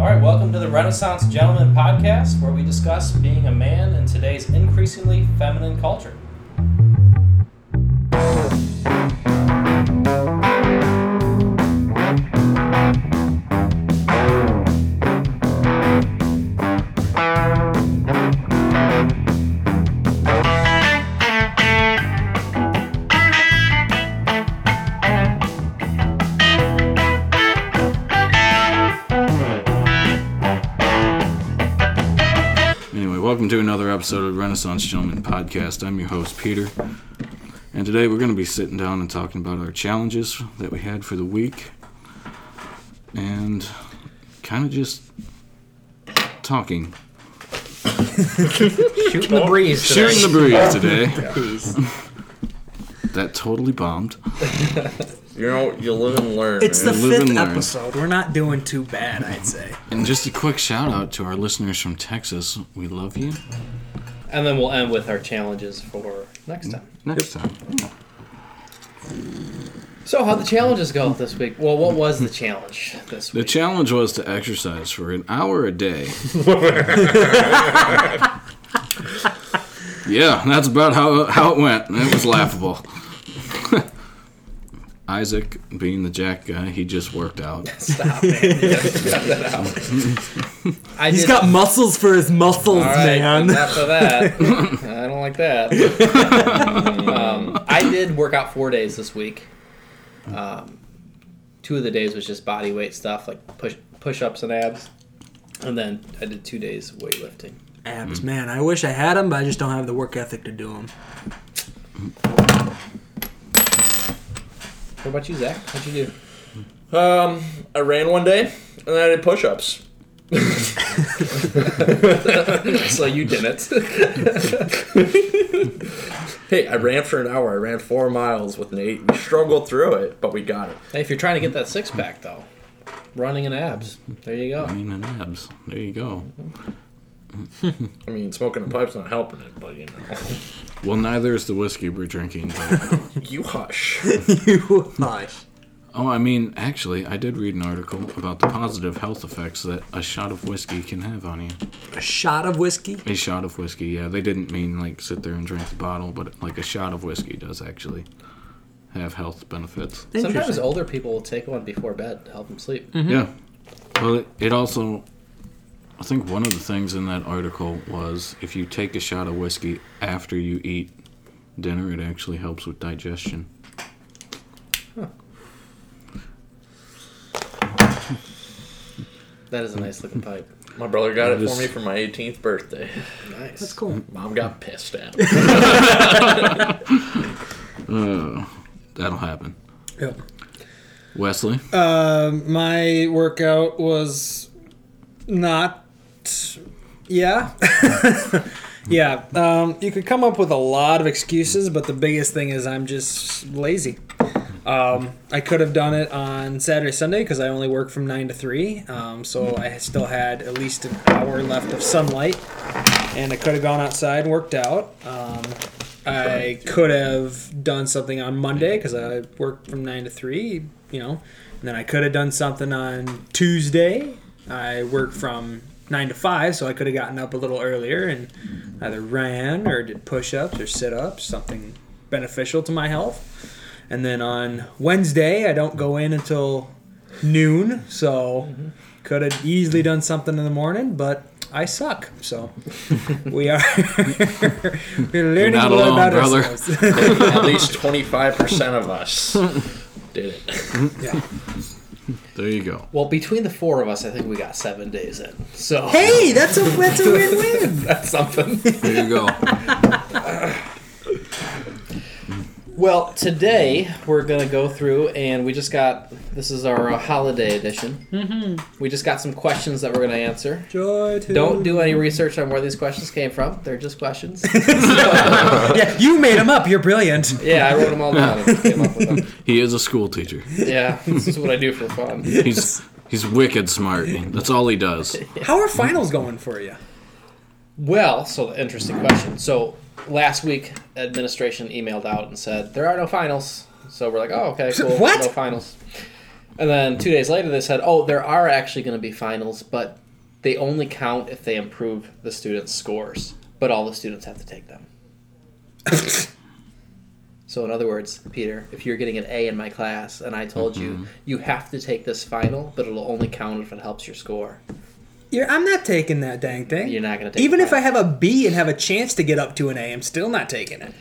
All right, welcome to the Renaissance Gentleman podcast, where we discuss being a man in today's increasingly feminine culture. Episode of Renaissance Gentleman Podcast. I'm your host, Peter. And today we're going to be sitting down and talking about our challenges that we had for the week. And kind of just talking. Shooting the breeze. today. Shooting the breeze today. that totally bombed. You know, you live and learn. It's the man. live and fifth learn. episode. We're not doing too bad, I'd say. And just a quick shout out to our listeners from Texas. We love you. And then we'll end with our challenges for next time. Next time. So, how'd the challenges go this week? Well, what was the challenge this week? The week? challenge was to exercise for an hour a day. yeah, that's about how, how it went. It was laughable. Isaac, being the jack guy, he just worked out. Stop, man. You gotta cut that out. I He's did- got muscles for his muscles, All right, man. enough of that. I don't like that. um, I did work out four days this week. Um, two of the days was just body weight stuff, like push push ups and abs, and then I did two days weightlifting. Abs, man. I wish I had them, but I just don't have the work ethic to do them. What about you, Zach? What'd you do? Um, I ran one day, and then I did push-ups. so you didn't. Hey, I ran for an hour. I ran four miles with Nate. We struggled through it, but we got it. hey, if you're trying to get that six pack though, running and abs. There you go. Running mean, and abs. There you go. I mean, smoking a pipe's not helping it, but you know. Well, neither is the whiskey we're drinking. But, You hush. you hush. oh, I mean, actually, I did read an article about the positive health effects that a shot of whiskey can have on you. A shot of whiskey? A shot of whiskey, yeah. They didn't mean like sit there and drink the bottle, but like a shot of whiskey does actually have health benefits. Sometimes Interesting. older people will take one before bed to help them sleep. Mm-hmm. Yeah. Well, it, it also, I think one of the things in that article was if you take a shot of whiskey after you eat dinner, it actually helps with digestion. That is a nice looking pipe. My brother got it That for me for my 18th birthday. Nice. That's cool. Mom got pissed at. Uh, that'll happen. Yep. Wesley? Um, my workout was not. Yeah. yeah. Um, you could come up with a lot of excuses, but the biggest thing is I'm just lazy. Um, I could have done it on Saturday, Sunday because I only work from nine to three. Um, so I still had at least an hour left of sunlight, and I could have gone outside and worked out. Um, I could have done something on Monday because I worked from nine to three. You know, and then I could have done something on Tuesday. I work from nine to five, so I could have gotten up a little earlier and either ran or did push-ups or sit-ups, something beneficial to my health. And then on Wednesday, I don't go in until noon, so mm-hmm. could have easily done something in the morning, but I suck. So we are we're learning not a lot alone, about brother. ourselves. At least 25% of us did it. yeah. There you go. Well, between the four of us, I think we got seven days in. So Hey, that's a that's a win-win. that's something. There you go. Well, today we're gonna go through, and we just got this is our uh, holiday edition. Mm-hmm. We just got some questions that we're gonna answer. Joy to Don't do any research on where these questions came from. They're just questions. Yeah, you made them up. You're brilliant. yeah, I wrote them all down and came up with them. He is a school teacher. Yeah, this is what I do for fun. He's he's wicked smart. That's all he does. How are finals going for you? Well, so the interesting question. So last week, administration emailed out and said there are no finals. So we're like, oh, okay, cool. What? No finals. And then two days later, they said, "Oh, there are actually going to be finals, but they only count if they improve the students' scores. But all the students have to take them." so, in other words, Peter, if you're getting an A in my class, and I told you mm-hmm. you have to take this final, but it'll only count if it helps your score, You're, I'm not taking that dang thing. you're not going to take. Even if I have a B and have a chance to get up to an A, I'm still not taking it.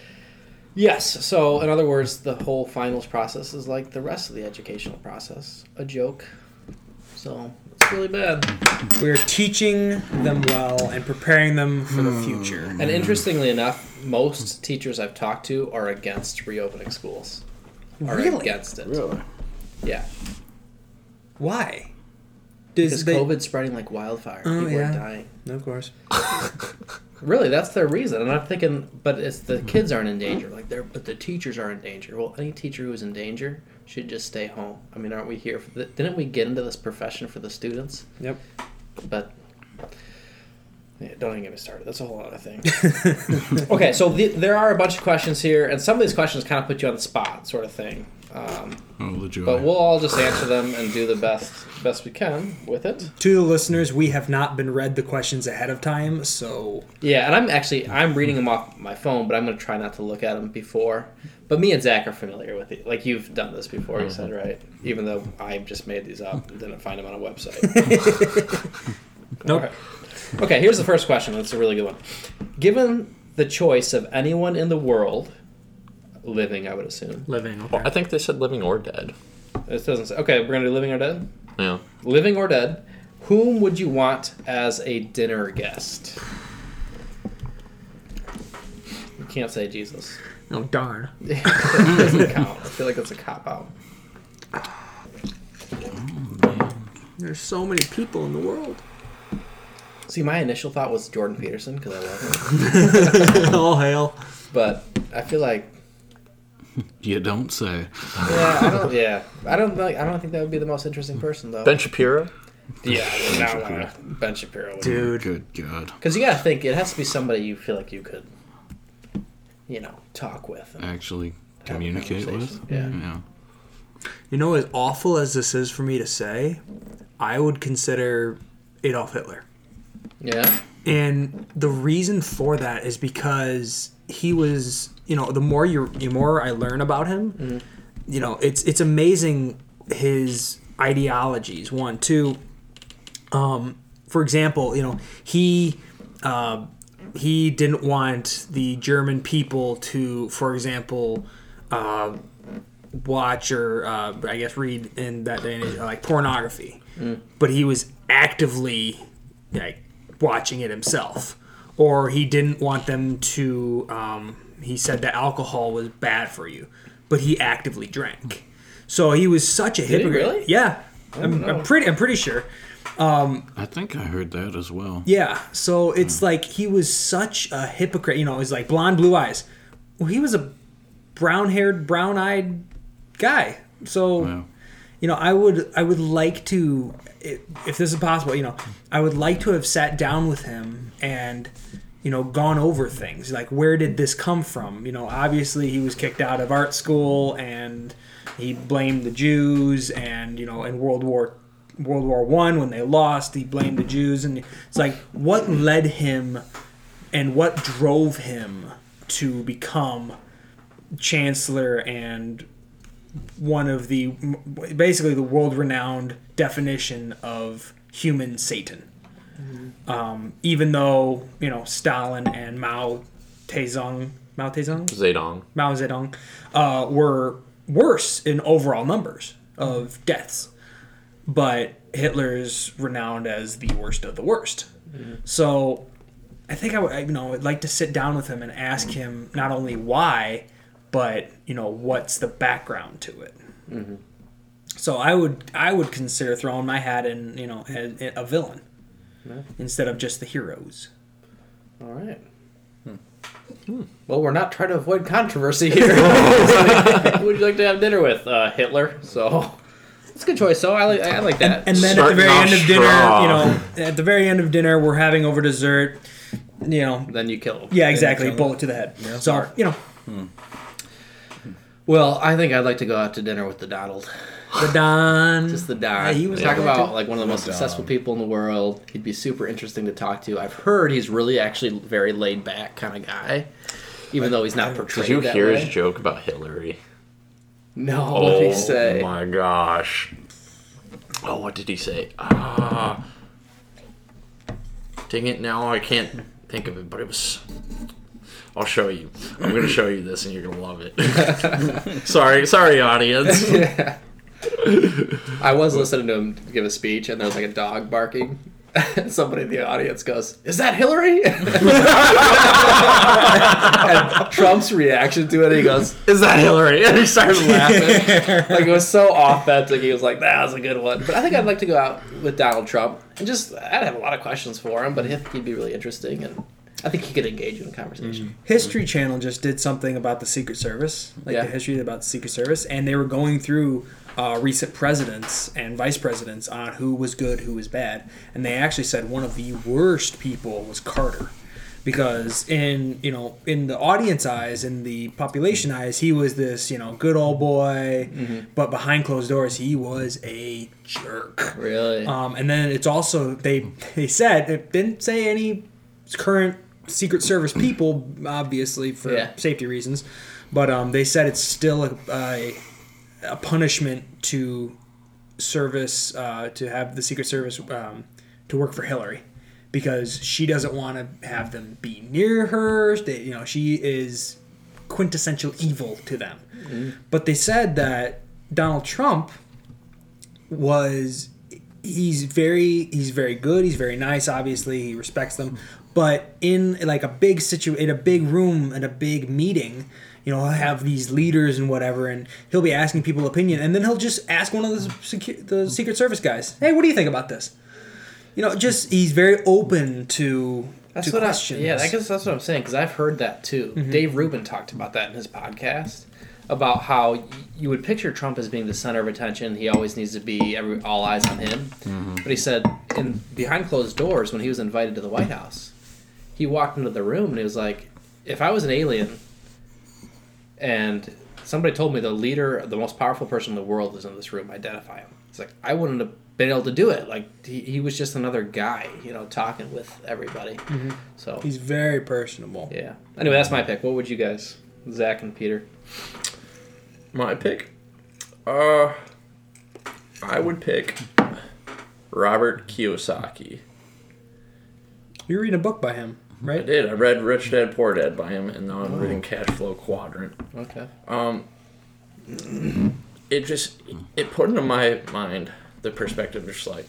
Yes. So, in other words, the whole finals process is like the rest of the educational process a joke. So, it's really bad. We're teaching them well and preparing them for the hmm. future. And interestingly enough, most teachers I've talked to are against reopening schools. Are Really? against it. Really? Yeah. Why? Does Because they- COVID's spreading like wildfire. Oh, People yeah. are dying. Of course. Really, that's their reason. And I'm thinking, but it's the mm-hmm. kids aren't in danger. Like they're, but the teachers are in danger. Well, any teacher who's in danger should just stay home. I mean, aren't we here for the, didn't we get into this profession for the students? Yep. But yeah, don't even get me started. That's a whole other thing. okay, so the, there are a bunch of questions here, and some of these questions kind of put you on the spot, sort of thing. Um, Oh, the joy. but we'll all just answer them and do the best best we can with it. To the listeners, we have not been read the questions ahead of time, so Yeah, and I'm actually I'm reading them off my phone, but I'm going to try not to look at them before. But me and Zach are familiar with it. Like you've done this before, you said right? Even though I just made these up and didn't find them on a website. Nope. Okay. Okay, here's the first question. That's a really good one. Given the choice of anyone in the world, living, I would assume. living. Well, I think they said living or dead. This doesn't say. Okay, we're gonna do living or dead. Yeah. Living or dead. Whom would you want as a dinner guest? You can't say Jesus. Oh darn. doesn't count. I feel like it's a cop out. There's so many people in the world. See, my initial thought was Jordan Peterson because I love him, All hail. but I feel like you don't say. yeah, I don't yeah, I don't like I don't think that would be the most interesting person though. Ben Shapiro. yeah, now uh, Ben Shapiro. Dude. Good God. Because you gotta think it has to be somebody you feel like you could, you know, talk with. And Actually communicate with. Yeah. Yeah. You know, as awful as this is for me to say, I would consider Adolf Hitler. Yeah. And the reason for that is because he was, you know, the more you the more I learn about him, you know, it's it's amazing his ideologies. One, two. Um, for example, you know, he uh, he didn't want the German people to, for example, uh, watch or uh, I guess read in that day and age like pornography, but he was actively like watching it himself, or he didn't want them to. Um, he said that alcohol was bad for you, but he actively drank. So he was such a he hypocrite. really? Yeah, I'm, know. I'm pretty. I'm pretty sure. Um, I think I heard that as well. Yeah, so it's hmm. like he was such a hypocrite. You know, he's like blonde, blue eyes. Well, he was a brown-haired, brown-eyed guy. So, Wow. you know, I would, I would like to, if if this is possible, you know, I would like to have sat down with him and, you know, gone over things like where did this come from? You know, obviously he was kicked out of art school and he blamed the Jews, and you know, in World War World War One when they lost, he blamed the Jews, and it's like what led him and what drove him to become chancellor and one of the basically the world renowned definition of human Satan. Um, even though you know Stalin and Mao Zedong, Mao Zedong, Zedong. Mao Zedong, uh, were worse in overall numbers of deaths, but Hitler is renowned as the worst of the worst. So, I think I would, you know, I'd like to sit down with him and ask him not only why, but you know, what's the background to it. So I would, I would consider throwing my hat in, you know, a, a villain instead of just the heroes. All right. Hmm. Hmm. Well, we're not trying to avoid controversy here. Who would you like to have dinner with? Uh, Hitler. So it's a good choice. So I like I like that. And then at the very end of dinner, strong. you know, at the very end of dinner, we're having over dessert. You know, then you kill him. yeah, exactly, Then you kill him. bullet to the head. so you know, hmm. Well, I think I'd like to go out to dinner with the Donald. The Don. Just the Don. Yeah, he was talk about too. like one of the most Don. successful people in the world. He'd be super interesting to talk to. I've heard he's really actually very laid back kind of guy, even though he's not portrayed Did you that hear way. his joke about Hillary? No, what did he say? Oh my gosh. Oh, what did he say? Ah. Dang it, now I can't think of it, but it was. I'll show you. I'm going to show you this and you're going to love it. sorry, sorry, audience. I was listening to him give a speech, and there was like a dog barking. And somebody in the audience goes, "Is that Hillary?" and Trump's reaction to it, he goes, "Is that Hillary?" And he started laughing. like it was so authentic. He was like, "That was a good one." But I think I'd like to go out with Donald Trump and just I'd have a lot of questions for him, but I think he'd be really interesting, and I think he could engage in a conversation. Mm-hmm. History Channel just did something about the Secret Service, like Yeah. the history about the Secret Service, and they were going through uh, recent presidents and vice presidents on who was good, who was bad, and they actually said one of the worst people was Carter, because in you know in the audience eyes, in the population eyes, he was this you know good old boy, but behind closed doors, he was a jerk. Really? Um, and then it's also they they said it didn't say any current Secret Service people, obviously for Yeah. safety reasons, but um, they said it's still a, a, a punishment to service uh, to have the Secret Service um, to work for Hillary because she doesn't want to have them be near her. They, you know, she is quintessential evil to them. But they said that Donald Trump was he's very he's very good he's very nice obviously he respects them but in like a big situ in a big room in a big meeting you know he'll have these leaders and whatever and he'll be asking people opinion and then he'll just ask one of the, secu- the secret service guys hey what do you think about this you know just he's very open to That's to what questions I, yeah, I guess that's what I'm saying because I've heard that too. Mm-hmm. Dave Rubin talked about that in his podcast about how you would picture Trump as being the center of attention. He always needs to be every all eyes on him. Mm-hmm. But he said, in behind closed doors, when he was invited to the White House, he walked into the room and he was like, "If I was an alien, and somebody told me the leader, the most powerful person in the world is in this room, identify him." It's like I wouldn't have been able to do it. Like he, he was just another guy, you know, talking with everybody. So he's very personable yeah. Anyway, that's my pick. What would you guys, Zach and Peter? My pick? Uh, I would pick Robert Kiyosaki. you're reading a book by him I did. I read Rich Dad Poor Dad by him, and now I'm reading Cash Flow Quadrant. Okay. Um, it just it put into my mind the perspective of just like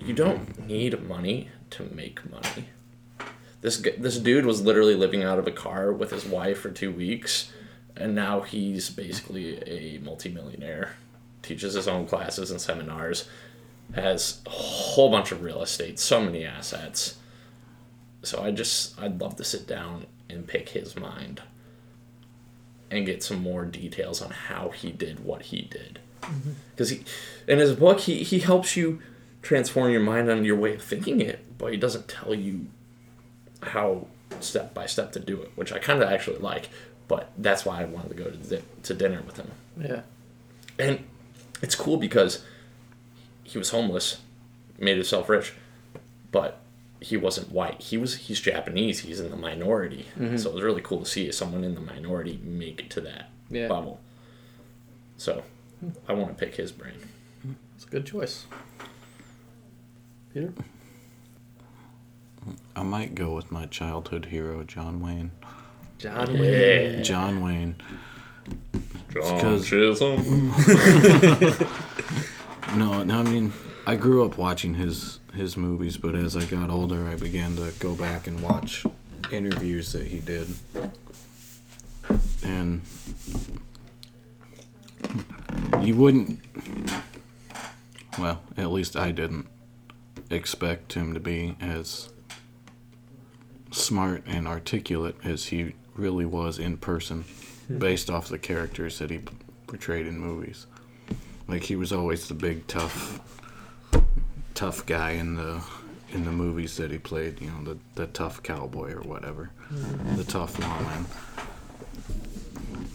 you don't need money to make money. This this dude was literally living out of a car with his wife for two weeks, and now he's basically a multimillionaire. Teaches his own classes and seminars, has a whole bunch of real estate, so many assets. So I just I'd love to sit down and pick his mind and get some more details on how he did what he did. Mm-hmm. Because he, in his book, he, he helps you transform your mind on your way of thinking it, but he doesn't tell you how step by step to do it, which I kind of actually like. But that's why I wanted to go to, di- to dinner with him. Yeah. And it's cool because he was homeless, made himself rich, but he wasn't white. He was he's Japanese. He's in the minority. Mm-hmm. So it was really cool to see someone in the minority make it to that Yeah. level. So I want to pick his brain. It's a good choice. Peter? I might go with my childhood hero, John Wayne. John Wayne. Yeah. John Wayne. John 'cause- Chisholm. No, no, I mean, I grew up watching his his movies, but as I got older, I began to go back and watch interviews that he did. And you wouldn't well, at least I didn't expect him to be as smart and articulate as he really was in person hmm. based off the characters that he portrayed in movies. Like he was always the big tough tough guy in the in the movies that he played, you know, the, the tough cowboy or whatever. The tough lawman.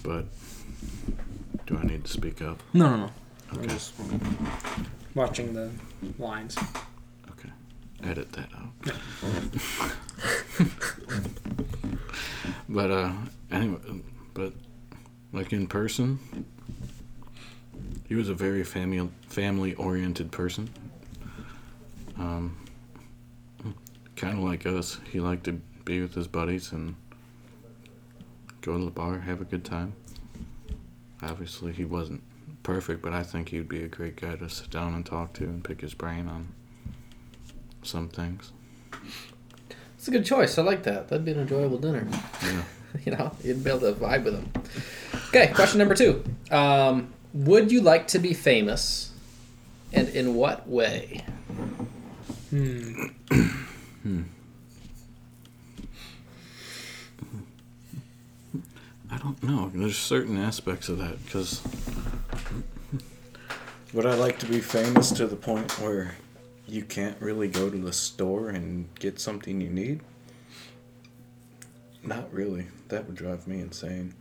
But do I need to speak up? no no no I'm just watching the lines. Okay. Edit that out. but uh anyway but like in person he was a very family family oriented person. Um kind of like us. He liked to be with his buddies and go to the bar, have a good time. Obviously, he wasn't perfect, but I think he'd be a great guy to sit down and talk to and pick his brain on some things. It's a good choice. I like that. That'd be an enjoyable dinner. Yeah. you know, you'd be able to vibe with them. Okay, question number two. Um, would you like to be famous, and in what way? Hmm. I don't know. There's certain aspects of that because Would I like to be famous to the point where you can't really go to the store and get something you need? Not really. That would drive me insane.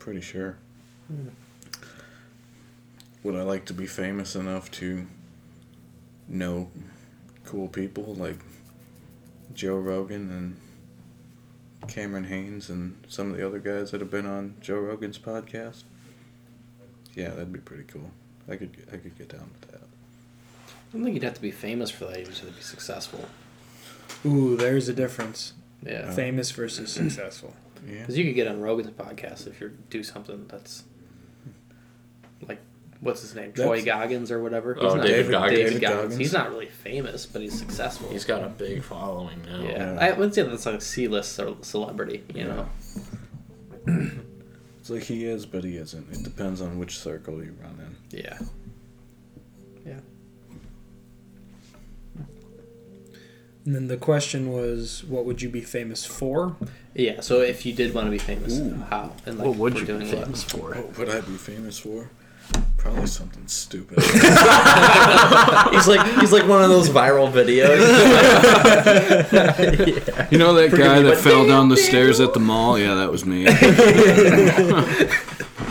Pretty sure. Would I like to be famous enough to know cool people like Joe Rogan and Cameron Hanes and some of the other guys that have been on Joe Rogan's podcast? Yeah, that'd be pretty cool. I could I could get down with that. I don't think you'd have to be famous for that. You'd just have to be successful. Ooh, there's a difference. Yeah. Oh. Famous versus successful. Yeah. Because you could get on Rogan's podcast if you do something that's like, what's his name? Troy That's- Goggins or whatever. Oh, not- David Goggins. David David Goggins. Goggins. He's not really famous, but he's successful. He's got a big following now. yeah. Yeah. I wouldn't say that's like a C-list ce- celebrity. You know. It's like he is, but he isn't. It depends on which circle you run in. Yeah. Yeah. And then the question was, what would you be famous for? Yeah. So if you did want to be famous, how? And like, what would you be doing what? famous for? What would I be famous for? Probably something stupid. he's like he's like one of those viral videos. You know that guy that but- fell down the stairs at the mall? Yeah, that was me.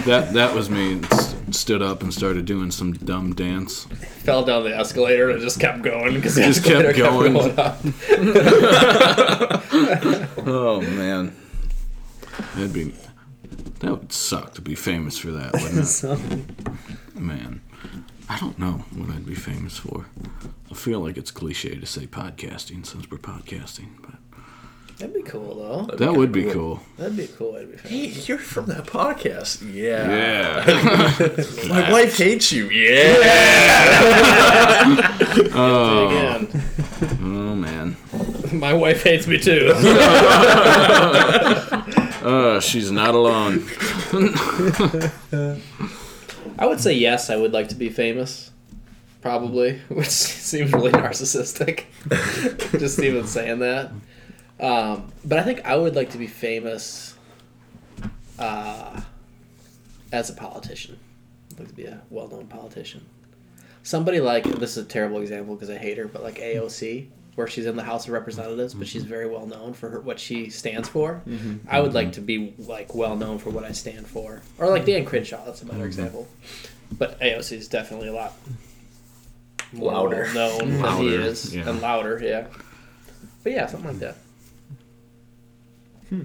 that that was me. S- Stood up and started doing some dumb dance. Fell down the escalator and just kept going because the Just kept escalator going. up. oh man. That'd be that would suck to be famous for that, wouldn't So, it? Man, I don't know what I'd be famous for. I feel like it's cliche to say podcasting since we're podcasting, but That'd be cool though. that would be cool. That'd be cool way to be famous. hey, you're from that podcast. Yeah. Yeah. My wife hates you. Yeah. oh, Again, oh man. my wife hates me too. Uh, she's not alone. I would say yes. I would like to be famous, probably, which seems really narcissistic. Just even saying that. Um, but I think I would like to be famous uh, as a politician. I'd like to be a well-known politician. Somebody like this is a terrible example because I hate her, but like AOC, where she's in the House of Representatives, but she's mm-hmm. very well known for her, what she stands for. Mm-hmm. I would like mm-hmm. to be like well known for what I stand for, or like Dan Crenshaw. That's a better example. But AOC is definitely a lot more Louder. known than he is, yeah. and louder. Yeah. But yeah, something like that. Hmm.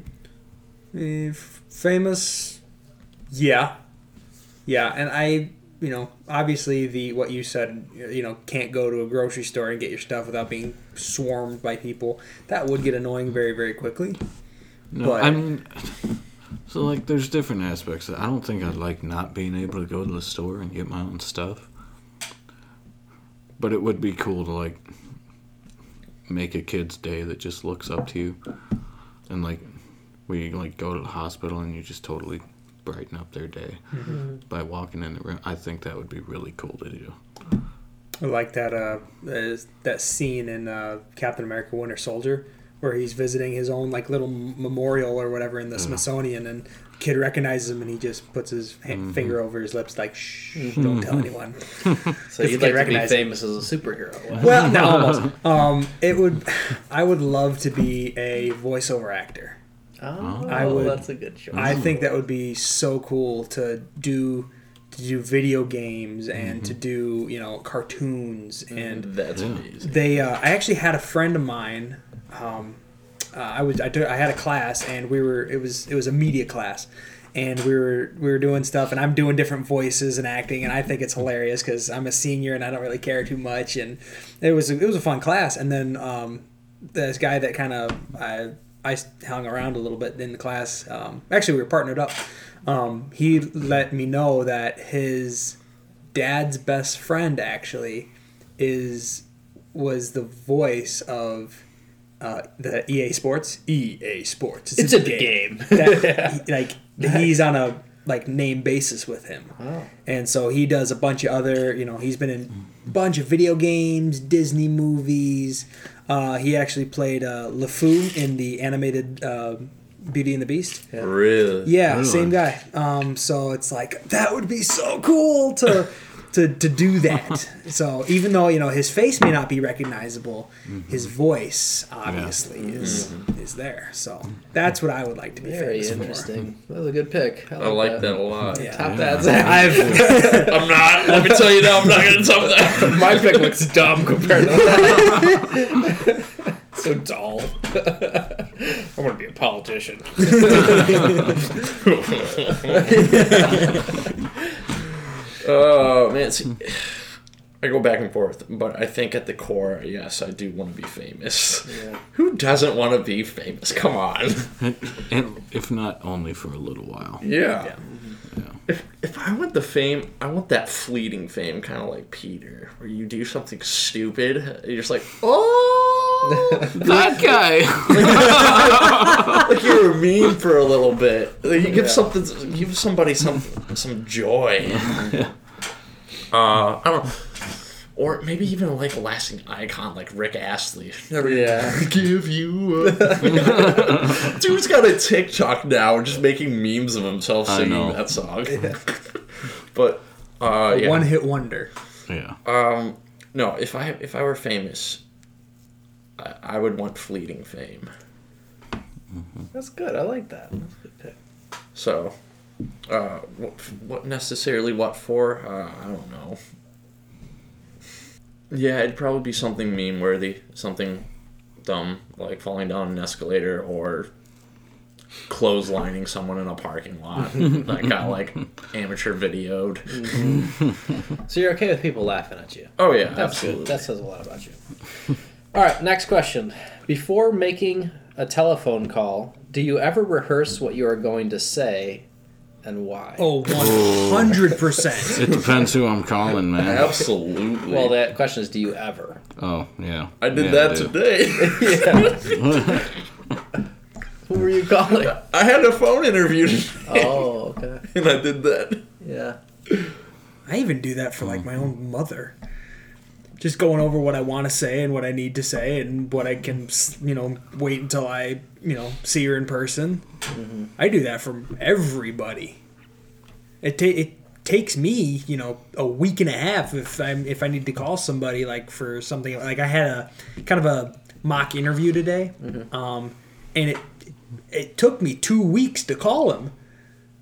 f- famous, yeah, yeah. And I, you know, obviously the what you said, you know, can't go to a grocery store and get your stuff without being swarmed by people. That would get annoying very, very quickly. No, But- I mean, so like, there's different aspects. I don't think I'd like not being able to go to the store and get my own stuff. But it would be cool to like make a kid's day that just looks up to you, and like we like go to the hospital and you just totally brighten up their day by walking in the room. I think that would be really cool to do. I like that uh, uh, that scene in uh, Captain America: Winter Soldier where he's visiting his own like little memorial or whatever in the Smithsonian, and kid recognizes him and he just puts his ha- finger over his lips like shh, don't tell anyone. So Because you'd like to be recognize it. famous as a superhero. well, no, almost. Um, it would. I would love to be a voiceover actor. Oh, I would- That's a good choice. I think that would be so cool to do to do video games and to do you know cartoons and That's Yeah. amazing. they uh, I actually had a friend of mine. Um, uh, I was I, took, I had a class and we were it was it was a media class, and we were we were doing stuff and I'm doing different voices and acting and I think it's hilarious because I'm a senior and I don't really care too much and it was it was a fun class and then um, this guy that kind of I I hung around a little bit in the class. Um, actually, we were partnered up. Um, he let me know that his dad's best friend actually is was the voice of uh, the EA Sports. EA Sports. It's a game. That, he- like he's on a like name basis with him, Oh. and so he does a bunch of other. You know, he's been in a bunch of video games, Disney movies. Uh, he actually played uh, LeFou in the animated uh, Beauty and the Beast. Really? Yeah, Really? same guy. Um, so it's like that would be so cool to to to do that. so even though you know his face may not be recognizable, mm-hmm. his voice obviously is mm-hmm. is there. So that's what I would like to be Very famous interesting. That was a good pick. I like that a lot. Yeah. Top Yeah. that, I, Zach. I've I'm not. Let me tell you now, I'm not going to top that. My pick looks dumb compared to that. so dull. I want to be a politician. Oh man, see, I go back and forth, but I think at the core, yes, I do want to be famous. Yeah. Who doesn't want to be famous? Come on. And, and if not only for a little while. Yeah. Yeah. If if I want the fame, I want that fleeting fame, kind of like Peter, where you do something stupid, you're just like, oh, That guy. like you're a meme for a little bit. Like, you give something, give somebody some some joy. Uh, I don't know. Or maybe even like a lasting icon like Rick Astley. Yeah. Give you a... Dude's got a TikTok now just making memes of himself I singing know. that song. but uh yeah. one hit wonder. yeah. Um no, if I if I were famous I, I would want fleeting fame. That's good. I like that. That's a good pick. So uh what, what necessarily what for? Uh, I don't know. Yeah, it'd probably be something meme worthy, something dumb like falling down an escalator or clotheslining someone in a parking lot that got like amateur videoed. So you're okay with people laughing at you? Oh yeah, That's absolutely. That says a lot about you. All right, next question. Before making a telephone call, do you ever rehearse what you are going to say and why? Oh, Oh, one hundred percent. It depends who I'm calling, man. Absolutely. Well, that question is, do you ever? Oh, yeah. I did Yeah, that do. today. Who were you calling? I had a phone interview today, oh, okay. and I did that. Yeah. I even do that for like mm-hmm. my own mother. Just going over what I want to say and what I need to say and what I can, you know, wait until I, you know, see her in person. I do that for everybody. It ta- it takes me, you know, a week and a half if I'm if I need to call somebody like for something like I had a kind of a mock interview today, um, and it it took me two weeks to call him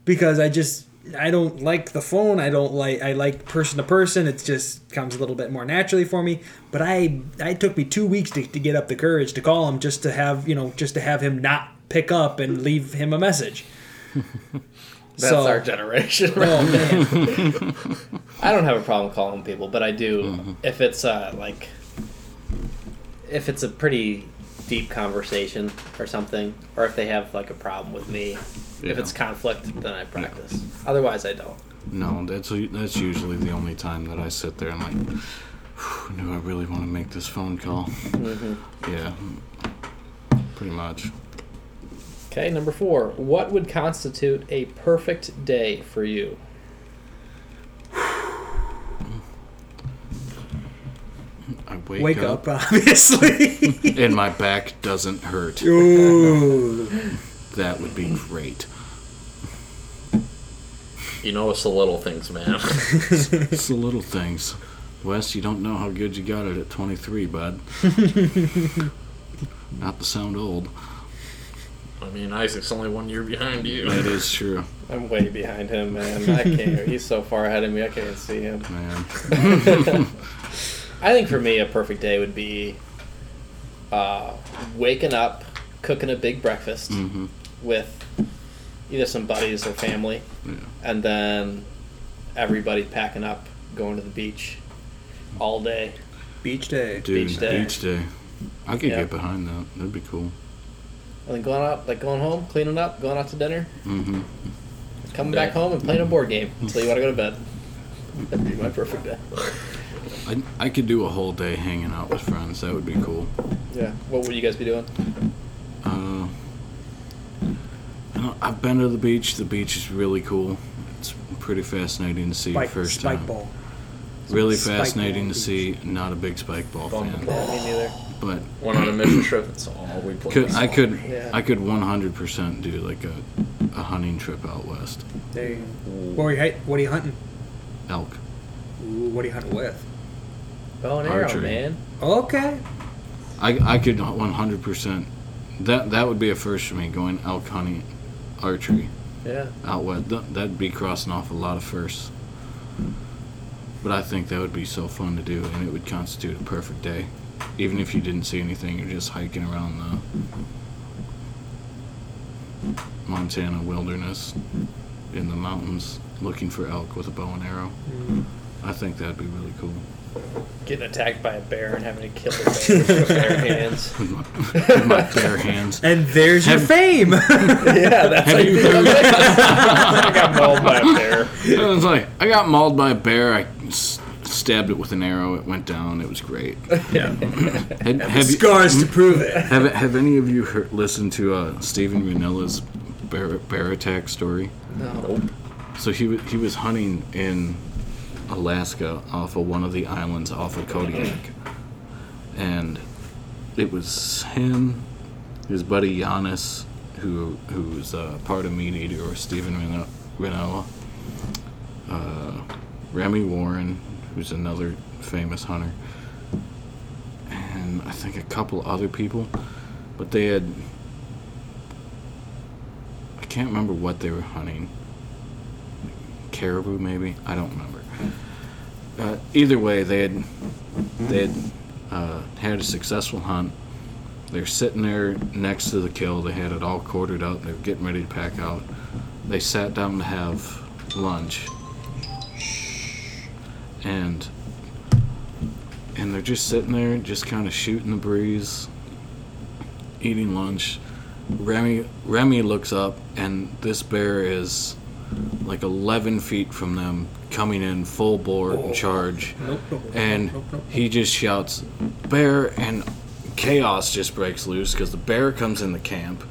because I just I don't like the phone. I don't like I like person to person. It just comes a little bit more naturally for me. But I I took me two weeks to, to get up the courage to call him just to have you know just to have him not pick up and leave him a message. That's So- our generation. Oh man, I don't have a problem calling people, but I do if it's uh, like if it's a pretty deep conversation or something, or if they have like a problem with me. If it's conflict, then I practice. Otherwise, I don't. No, that's that's usually the only time that I sit there and like, do I really want to make this phone call? Mm-hmm. Yeah, pretty much. Okay, number four. What would constitute a perfect day for you? I wake, wake up, up, obviously. and my back doesn't hurt. Ooh, That would be great. You know, it's the little things, man. It's the little things. Wes, you don't know how good you got it at 23, bud. Not to sound old. I mean, Isaac's only one year behind you. That is true, I'm way behind him, man. I can't. He's so far ahead of me. I can't see him. man. I think for me, a perfect day would be uh, waking up, cooking a big breakfast hmm with either some buddies or family, Yeah. and then everybody packing up, going to the beach all day. Beach day. Dude, Beach day. Beach day. I could Yeah. get behind that. That'd be cool. And then going out, like going home, cleaning up, going out to dinner, hmm coming back home and playing a board game until you want to go to bed. That'd be my perfect day. I, I could do a whole day hanging out with friends. That would be cool. Yeah. What would you guys be doing? Uh, I don't, I've been to the beach. The beach is really cool. It's pretty fascinating to see Spike, first spike time. ball. Really Spike fascinating ball to see. Not a big spike ball Bum fan, Yeah, me neither. but Went on a mission trip. That's all we played. could, I could Yeah. I could 100% do like a, a hunting trip out west. There you go. What are you, what are you hunting? Elk. Ooh, what are you hunting with? Bow and arrow, Archery. man. Okay. I, I could 100%. That that would be a first for me going elk hunting, archery Yeah. out west. That'd be crossing off a lot of firsts. But I think that would be so fun to do, and it would constitute a perfect day. Even if you didn't see anything, you're just hiking around the Montana wilderness in the mountains looking for elk with a bow and arrow. Mm. I think that'd be really cool. Getting attacked by a bear and having to kill the bear with your bare hands. With my, with my bare hands. And there's your Have- fame. yeah, that's how Have you you feel. I got mauled by a bear. I was like, I got mauled by a bear. I s- stabbed it with an arrow. It went down. It was great. yeah. Had- have, you, Scars to prove it. have have any of you heard, listened to uh, Steven Rinella's bear, bear attack story? No. So he wa- he was hunting in Alaska off of one of the islands off of Kodiak, and it was him, his buddy Janis, who who's uh, part of Meat Eater or Stephen Ran- uh, Remy Warren, who's another famous hunter, and I think a couple other people, but they had. I can't remember what they were hunting. Caribou maybe? I don't remember uh, either way they had they had uh, had a successful hunt. They're sitting there next to the kill. They had it all quartered up they were getting ready to pack out. They sat down to have lunch. And and they're just sitting there just kind of shooting the breeze eating lunch. Remy remy looks up and this bear is like 11 feet from them, coming in full bore and charge. Nope, nope, And nope. he just shouts, Bear, and chaos just breaks loose because the bear comes in the camp,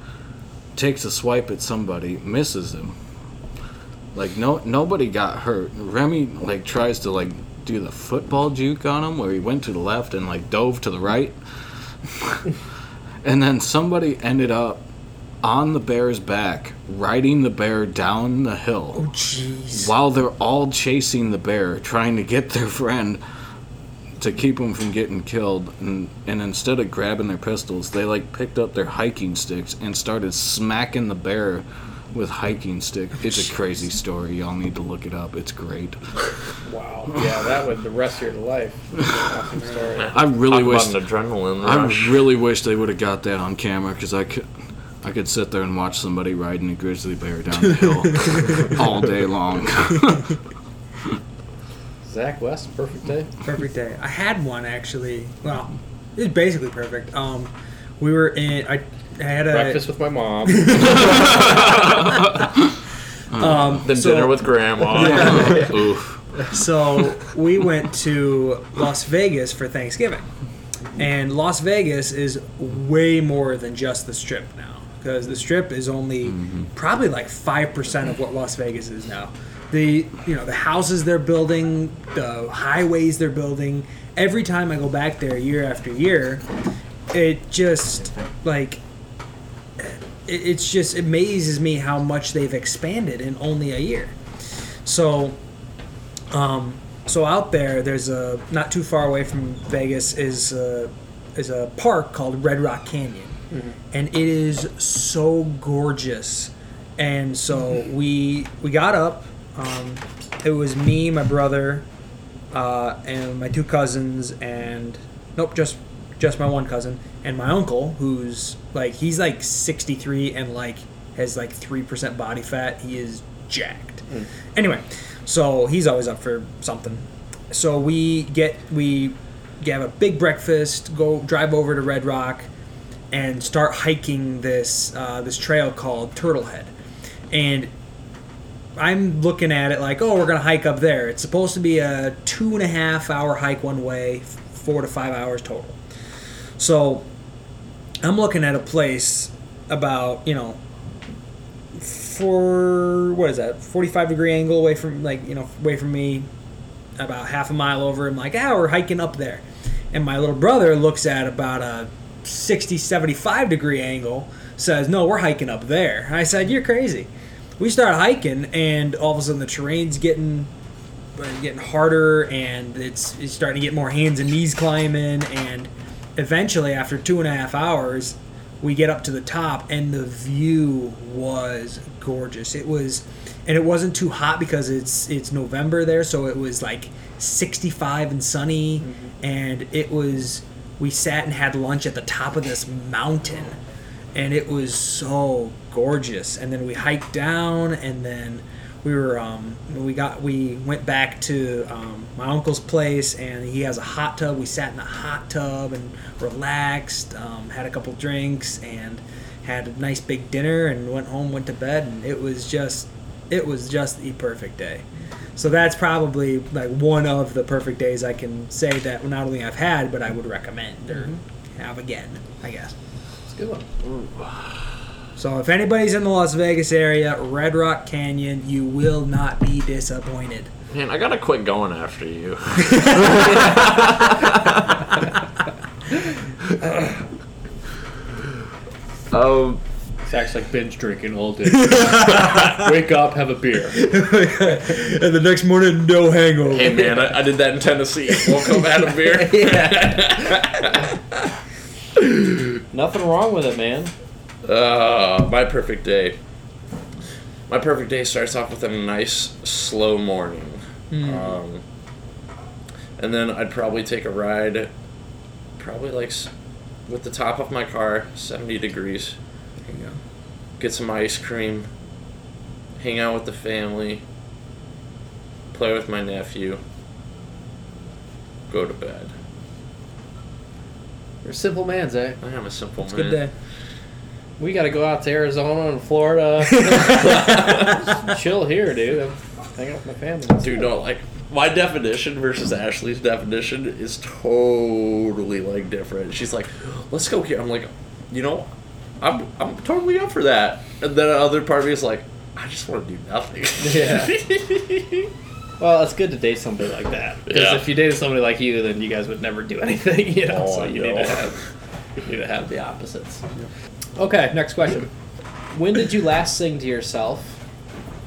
takes a swipe at somebody, misses him. Like, no, nobody got hurt. Remy, like, tries to, like, do the football juke on him where he went to the left and, like, dove to the right. and then somebody ended up on the bear's back, riding the bear down the hill Oh, jeez. while they're all chasing the bear, trying to get their friend to keep him from getting killed. And, and instead of grabbing their pistols, they like picked up their hiking sticks and started smacking the bear with hiking stick. Oh, it's a crazy story. Y'all need to look it up. It's great. Wow. Yeah, that would the rest of your life. Awesome story. I really Talk wish about an adrenaline I really wish they would have got that on camera because I could. I could sit there and watch somebody riding a grizzly bear down the hill all day long. Zach West, perfect day. Perfect day. I had one actually. Well, it was basically perfect. Um, we were in. I, I had a Breakfast with my mom. um, Then so- dinner with grandma. Oof. So we went to Las Vegas for Thanksgiving, and Las Vegas is way more than just the Strip now. Because the Strip is only probably like five percent of what Las Vegas is now. The you know the houses they're building, the highways they're building. Every time I go back there, year after year, it just like it, it's just amazes me how much they've expanded in only a year. So um, so out there, there's a not too far away from Vegas is a, is a park called Red Rock Canyon, and it is so gorgeous. And so we we got up. Um, it was me, my brother, uh, and my two cousins, and nope, just just my one cousin and my uncle, who's like he's like sixty three and like has like three percent body fat. He is jacked. Anyway, so he's always up for something. So we get we have a big breakfast, go drive over to Red Rock, and start hiking this uh, this trail called Turtlehead, and I'm looking at it like, oh, we're gonna hike up there. It's supposed to be a two and a half hour hike one way, four to five hours total. So I'm looking at a place about you know for what is that 45 degree angle away from like you know away from me about half a mile over i'm like ah we're hiking up there and my little brother looks at about a 60 75 degree angle says no we're hiking up there. I said you're crazy. We start hiking and all of a sudden the terrain's getting uh, getting harder and it's, it's starting to get more hands and knees climbing and eventually after two and a half hours we get up to the top and the view was gorgeous. It was and it wasn't too hot because it's it's november there so it was like 65 and sunny and it was we sat and had lunch at the top of this mountain and it was so gorgeous. And then we hiked down and then we were um, we got we went back to um, my uncle's place and he has a hot tub. We sat in the hot tub and relaxed um, had a couple drinks and had a nice big dinner and went home went to bed and it was just it was just the perfect day so that's probably like one of the perfect days i can say that not only i've had but i would recommend or have again i guess It's a good one. so if anybody's in the Las Vegas area, Red Rock Canyon, you will not be disappointed. Man, I gotta quit going after you. um, It's actually like binge drinking all day. Wake up, have a beer. and the next morning, no hangover. hey man, I, I did that in Tennessee. Woke up, had a beer. Nothing wrong with it, man. Uh, my perfect day. My perfect day starts off with a nice slow morning. Um, and then I'd probably take a ride, probably like with the top of my car, 70 degrees. Get some ice cream, hang out with the family, play with my nephew, go to bed. You're a simple man, Zach. I am a simple It's man. good day. We got to go out to Arizona and Florida. Chill here, dude. Hang out with my family. Dude, no, like my definition versus Ashley's definition is totally like different. She's like, "Let's go here." I'm like, you know, I'm I'm totally up for that. And then the other part of me is like, I just want to do nothing. Yeah. Well, it's good to date somebody like that. Because Yeah. if you dated somebody like you, then you guys would never do anything, you know. Oh, so you know. need to have you need to have the opposites. Okay, next question. When did you last sing to yourself?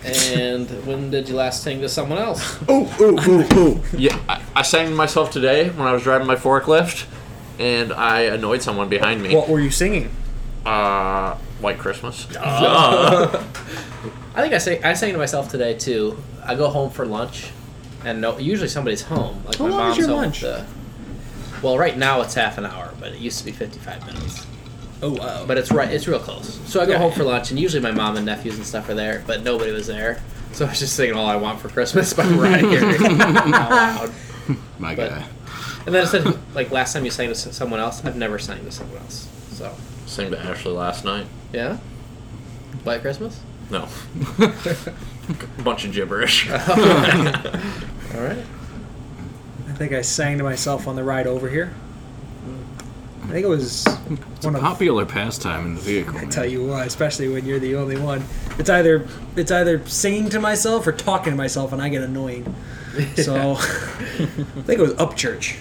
And when did you last sing to someone else? ooh, ooh, ooh, ooh. Yeah, I, I sang to myself today when I was driving my forklift, and I annoyed someone behind me. What were you singing? Uh, White Christmas. I think I say I sang to myself today too. I go home for lunch, and no, usually somebody's home. Like How my long is mom's your home. lunch? The, well, right now it's half an hour, but it used to be fifty-five minutes. Oh wow! But it's right, it's real close. So I go Yeah. home for lunch, and usually my mom and nephews and stuff are there, but nobody was there. So I was just singing "All I Want for Christmas" by Mariah Carey out loud. My But- guy. And then I said, like last time you sang to someone else, I've never sang to someone else. So Sang to Ashley last night. yeah, White Christmas. No. Bunch of gibberish. All right. I think I sang to myself on the ride over here. I think it was It's a one of. popular pastime in the vehicle. I man. tell you what, especially when you're the only one, it's either it's either singing to myself or talking to myself, and I get annoying. So I think it was Upchurch.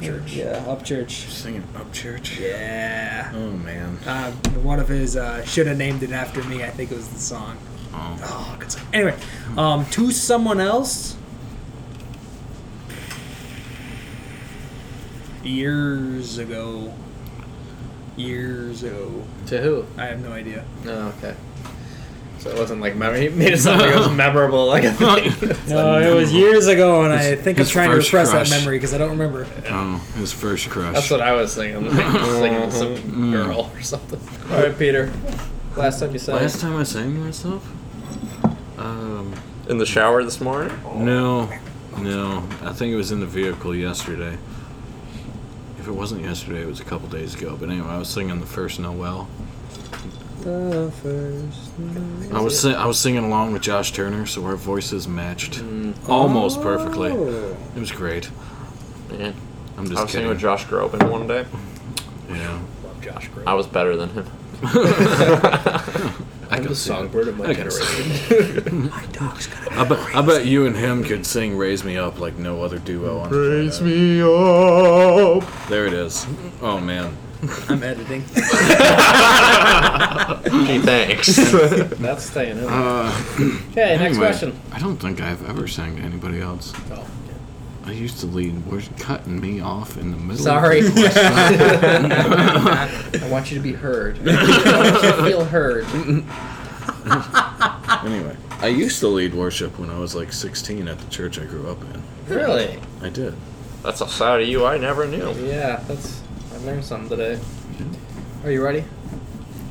Church. Yeah, Upchurch. Singing up church. Yeah. Oh man. Uh, one of his uh, should have named it after me. I think it was the song. Oh. Oh, good song. Anyway, um, to someone else. Years ago. years ago. To who? I have no idea. Oh, okay. So it wasn't like memory. He made it sound like it was memorable, like a thing. No, it was years ago, and I think I'm his trying to first repress crush. that memory because I don't remember. Oh, his first crush. That's what I was thinking. Like, singing to some girl or something. All right, Peter. Last time you sang. Last time I sang to myself? Um, In the shower this morning? no, no. I think it was in the vehicle yesterday. If it wasn't yesterday, it was a couple days ago. But anyway, I was singing the first Noel. The first. I was sing- I was singing along with Josh Turner, so our voices matched mm. almost perfectly. Oh. It was great. Yeah. I'm just I was singing with Josh Groban one day. Yeah, Love Josh Groban. I was better than him. I I'm can the see it. songbird of my I can see generation. I bet, I bet you and him could sing "Raise Me Up" like no other duo on the planet. me up. There it is. Oh man. I'm editing. Gee, thanks. That's staying in. Uh, Okay, next anyway, question. I don't think I've ever sang to anybody else. Oh, I used to lead. We're cutting me off in the middle. Sorry. Of the. I want you to be heard. I want you to feel heard. anyway, I used to lead worship when I was like 16 at the church I grew up in. Really? I did. That's a side of you I never knew. Yeah, that's. I learned something today. Are you ready?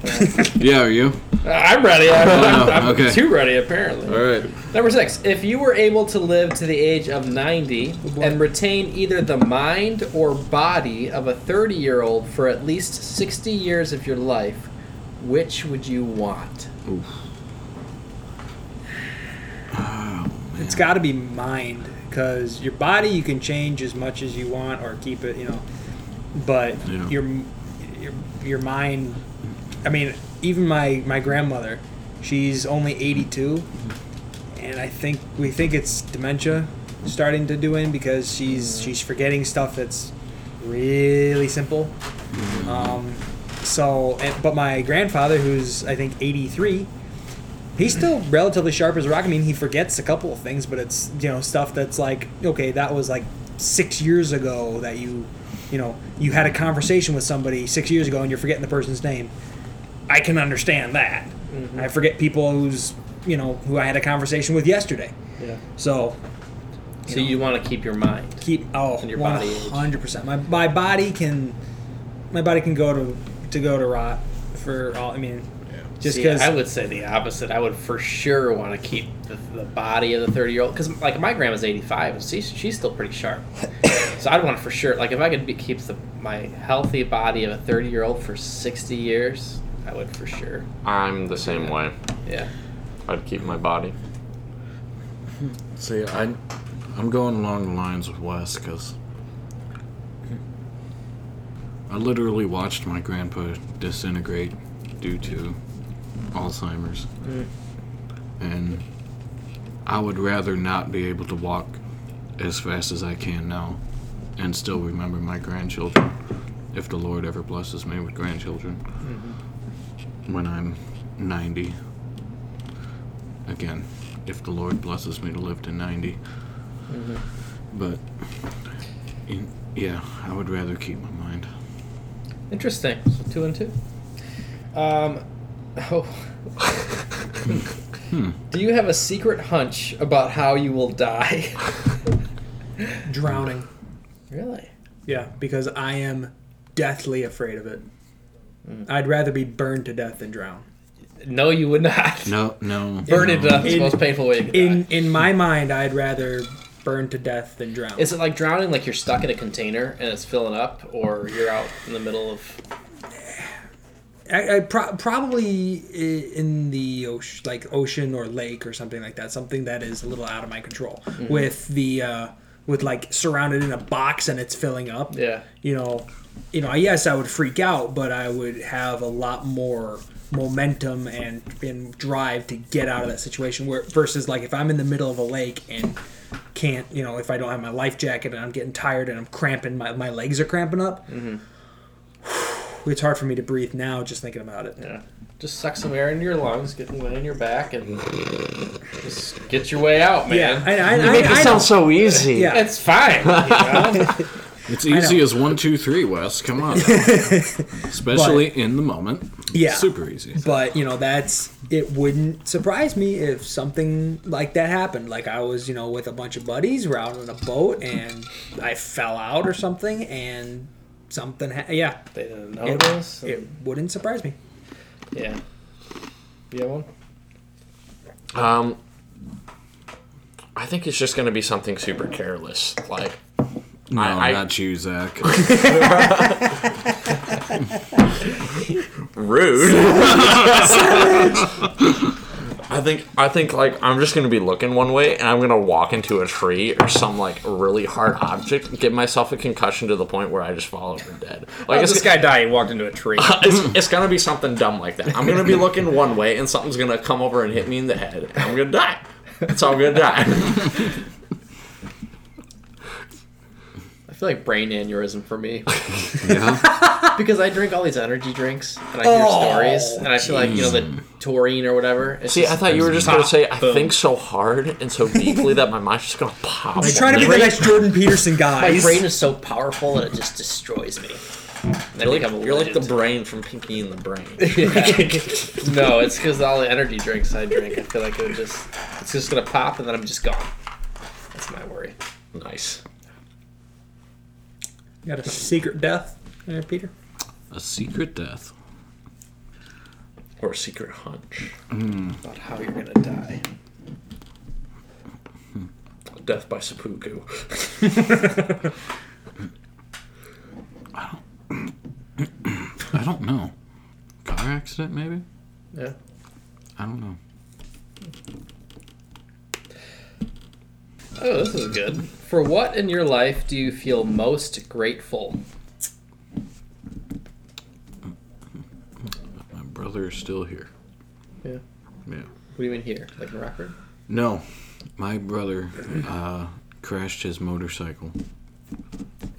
Yeah, are you? Uh, I'm ready. I'm, I'm, I'm okay. too ready, apparently. All right. Number six. If you were able to live to the age of 90 and retain either the mind or body of a 30 year old for at least 60 years of your life, which would you want? Oof. Oh, man. It's got to be mind because your body you can change as much as you want or keep it, you know. But Yeah. your your your mind. I mean, even my my grandmother, she's only 82, and I think we think it's dementia starting to do in because she's she's forgetting stuff that's really simple. Um, so, and, but my grandfather, who's I think 83, he's still relatively sharp as a rock. I mean, he forgets a couple of things, but it's you know stuff that's like okay, that was like six years ago that you, you know, you had a conversation with somebody six years ago and you're forgetting the person's name. I can understand that. Mm-hmm. I forget people who's you know who I had a conversation with yesterday. Yeah. So So you want to keep your mind. keep oh And your body hundred percent. My my body can my body can go to to go to rot for all. I mean, just because I would say the opposite. I would for sure want to keep the, the body of the 30 year old because like my grandma's 85 and she's, she's still pretty sharp. so I'd want to for sure like if I could be, keep the, my healthy body of a 30 year old for 60 years, I would for sure. I'm the same way. Yeah. I'd keep my body. See, I, I'm going along the lines with Wes because I literally watched my grandpa disintegrate due to Alzheimer's, mm. and I would rather not be able to walk as fast as I can now, and still remember my grandchildren, if the Lord ever blesses me with grandchildren, mm-hmm. when I'm 90. Again, if the Lord blesses me to live to 90. Mm-hmm. But, in, yeah, I would rather keep my mind. Interesting. So two and two. Um, oh. Do you have a secret hunch about how you will die? drowning. really? Yeah, because I am deathly afraid of it. Hmm. I'd rather be burned to death than drown. No, you would not. No, no. Burn to death is the most painful way you can In in my mind, I'd rather burn to death than drown. Is it like drowning, like you're stuck in a container and it's filling up, or you're out in the middle of? I, I pro- probably in the ocean, like ocean or lake or something like that. Something that is a little out of my control. With the uh, with like surrounded in a box and it's filling up. Yeah. You know, you know. Yes, I would freak out, but I would have a lot more momentum and, and drive to get out of that situation. Where versus like if I'm in the middle of a lake and can't, you know, if I don't have my life jacket and I'm getting tired and I'm cramping, my, my legs are cramping up. It's hard for me to breathe now just thinking about it. Yeah. Just suck some air into your lungs, get some in your back, and just get your way out, man. Yeah, I, I, You I, make it I know. sound so easy. Yeah. It's fine. You know? It's easy as one, two, three, Wes. Come on. Especially in the moment. Yeah. Super easy. But you know, that's it. Wouldn't surprise me if something like that happened. Like I was, you know, with a bunch of buddies, we're out on a boat, and I fell out or something, and something. Ha- yeah, They didn't know it, this. it wouldn't surprise me. yeah. You have one? Um, I think it's just going to be something super careless. Like, No, I- I- not you, Zach. rude. I think I think like I'm just gonna be looking one way and I'm gonna walk into a tree or some like really hard object, give myself a concussion to the point where I just fall over dead. Like Oh, this guy died. He walked into a tree. it's, it's gonna be something dumb like that. I'm gonna be looking one way and something's gonna come over and hit me in the head. And I'm gonna die. That's how I'm gonna die. I feel like brain aneurysm for me yeah. because I drink all these energy drinks and I hear Oh, stories and I feel like you know the taurine or whatever. It's See, I thought you were just gonna say I boom. think so hard and so deeply that my mind's just gonna pop. You're trying to be the next Jordan Peterson guy. my brain is so powerful that it just destroys me. And You're like, you're like the brain from Pinky and the Brain. no, it's because all the energy drinks I drink. I feel like it would just it's just gonna pop and then I'm just gone. That's my worry. nice. You got a secret death, there, Peter? A secret death. Or a secret hunch. Hmm. About how you're gonna die. Death by seppuku. I don't know. Car accident, maybe? Yeah. I don't know. Oh, this is good. For what in your life do you feel most grateful? My brother is still here. Yeah. Yeah. What do you mean here? Like in Rockford? No, my brother uh, crashed his motorcycle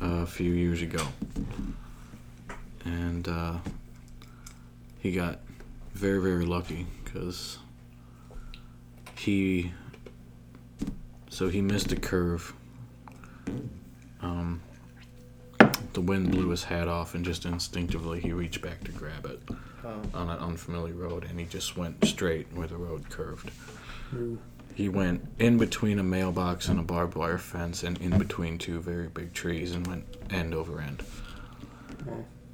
a few years ago, and uh, he got very very lucky because he so he missed a curve. Um, the wind blew his hat off, and just instinctively he reached back to grab it Oh. on an unfamiliar road, and he just went straight where the road curved. He went in between a mailbox and a barbed wire fence, and in between two very big trees, and went end over end.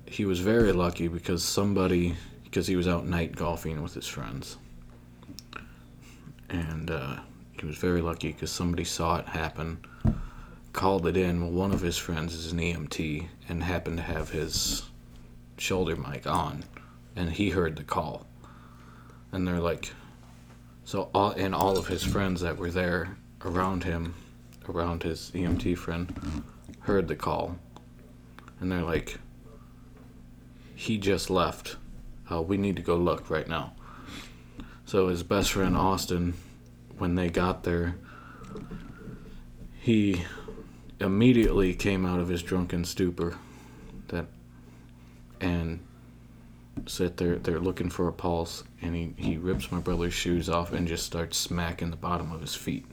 He was very lucky because somebody, because he was out night golfing with his friends, and uh, he was very lucky because somebody saw it happen, called it in. Well, one of his friends is an EMT and happened to have his shoulder mic on, and he heard the call, and they're like, so all and all of his friends that were there around him, around his EMT friend, heard the call, and they're like, "He just left. Uh, we need to go look right now." So his best friend Austin, when they got there, he immediately came out of his drunken stupor, that, and sit there they're looking for a pulse and he, he rips my brother's shoes off and just starts smacking the bottom of his feet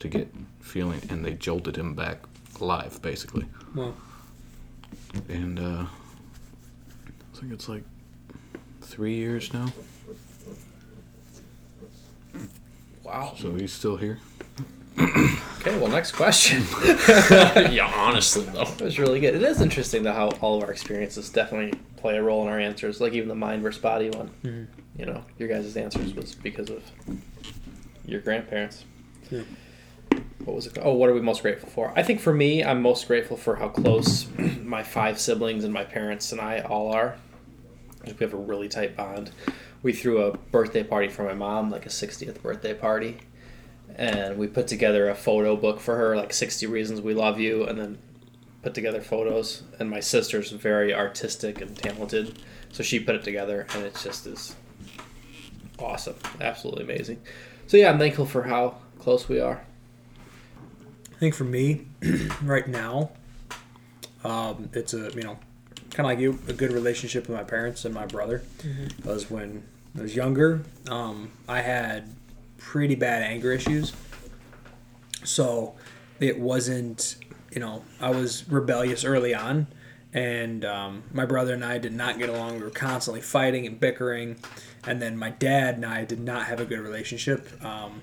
to get feeling and they jolted him back alive basically Wow. and uh i think it's like three years now Wow. so he's still here Okay, well, next question. yeah, honestly though. It was really good. It is interesting though how all of our experiences definitely play a role in our answers. Like even the mind versus body one. Mm-hmm. You know, your guys' answers was because of your grandparents. Yeah. What was it? called? Oh, what are we most grateful for? I think for me, I'm most grateful for how close my five siblings and my parents and I all are. We have a really tight bond. We threw a birthday party for my mom, like a 60th birthday party, and we put together a photo book for her, like 60 Reasons We Love You, and then put together photos. And my sister's very artistic and talented, so she put it together, and it's just is awesome, absolutely amazing. So yeah, I'm thankful for how close we are. I think for me, right now, um, it's a you know, kind of like you, a good relationship with my parents and my brother. Because when I was younger, um, I had pretty bad anger issues, so it wasn't you know, I was rebellious early on, and um, my brother and I did not get along. We were constantly fighting and bickering, and then my dad and I did not have a good relationship. Um,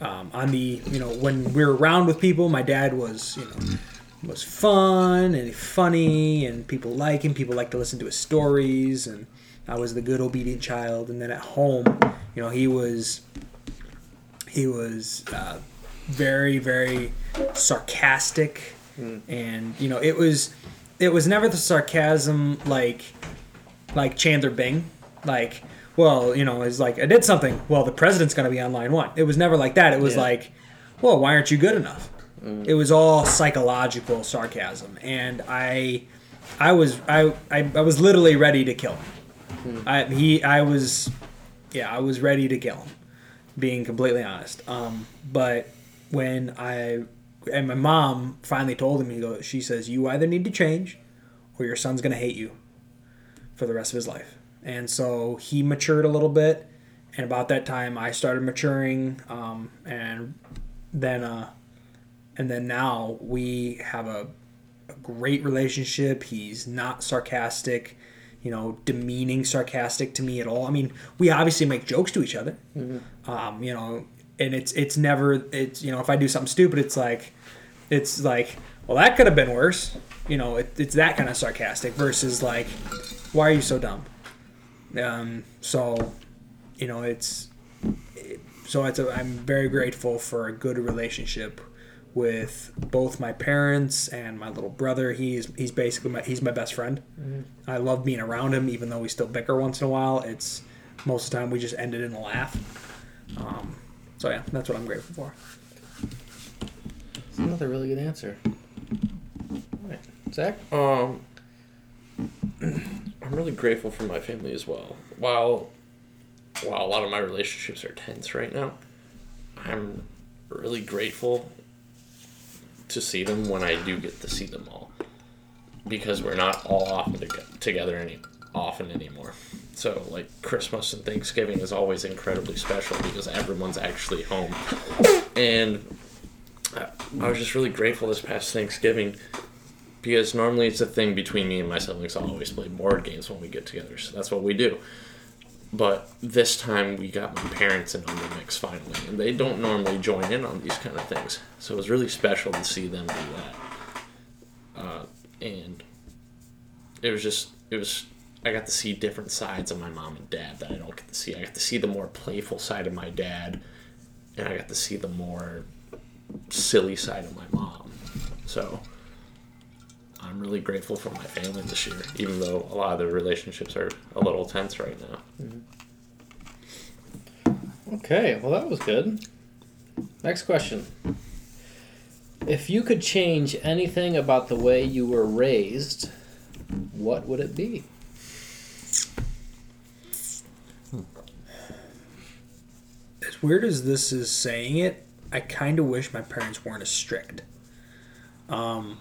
um, on the you know when we were around with people, my dad was you know was fun and funny, and people like him. People like to listen to his stories, and I was the good obedient child. And then at home, you know, he was he was uh, very very sarcastic, and you know it was it was never the sarcasm like like Chandler Bing, like well you know it's like I did something. Well, the president's going to be on line one. It was never like that. It was Yeah. like, well, why aren't you good enough? It was all psychological sarcasm, and I, I was I, I, I was literally ready to kill him. I he I was, yeah, I was ready to kill him, being completely honest. Um, but when I and my mom finally told him, he goes, she says, you either need to change, or your son's gonna hate you, for the rest of his life. And so he matured a little bit, and about that time I started maturing, um, and then uh, and then now we have a, a great relationship. He's not sarcastic, you know, demeaning sarcastic to me at all. I mean, we obviously make jokes to each other, um, you know, and it's it's never it's you know if I do something stupid, it's like it's like well that could have been worse, you know, it, it's that kind of sarcastic versus like why are you so dumb? Um, so you know it's so it's a, I'm very grateful for a good relationship with both my parents and my little brother. He's he's basically my he's my best friend. I love being around him, even though we still bicker once in a while. It's most of the time we just end it in a laugh. Um, so yeah, that's what I'm grateful for. That's another really good answer. Alright. Zach? Um, I'm really grateful for my family as well. While while a lot of my relationships are tense right now, I'm really grateful to see them when I do get to see them all, because we're not all often to- together any often anymore. So like Christmas and Thanksgiving is always incredibly special because everyone's actually home, and I- I was just really grateful this past Thanksgiving because normally it's a thing between me and my siblings. I'll always play board games when we get together, so that's what we do. But this time we got my parents in on the mix finally, and they don't normally join in on these kind of things. So it was really special to see them do that. Uh, and it was just, it was, I got to see different sides of my mom and dad that I don't get to see. I got to see the more playful side of my dad, and I got to see the more silly side of my mom. So I'm really grateful for my family this year, even though a lot of the relationships are a little tense right now. Okay, well that was good. Next question. If you could change anything about the way you were raised, what would it be? As weird as this is saying it, I kind of wish my parents weren't as strict. Um,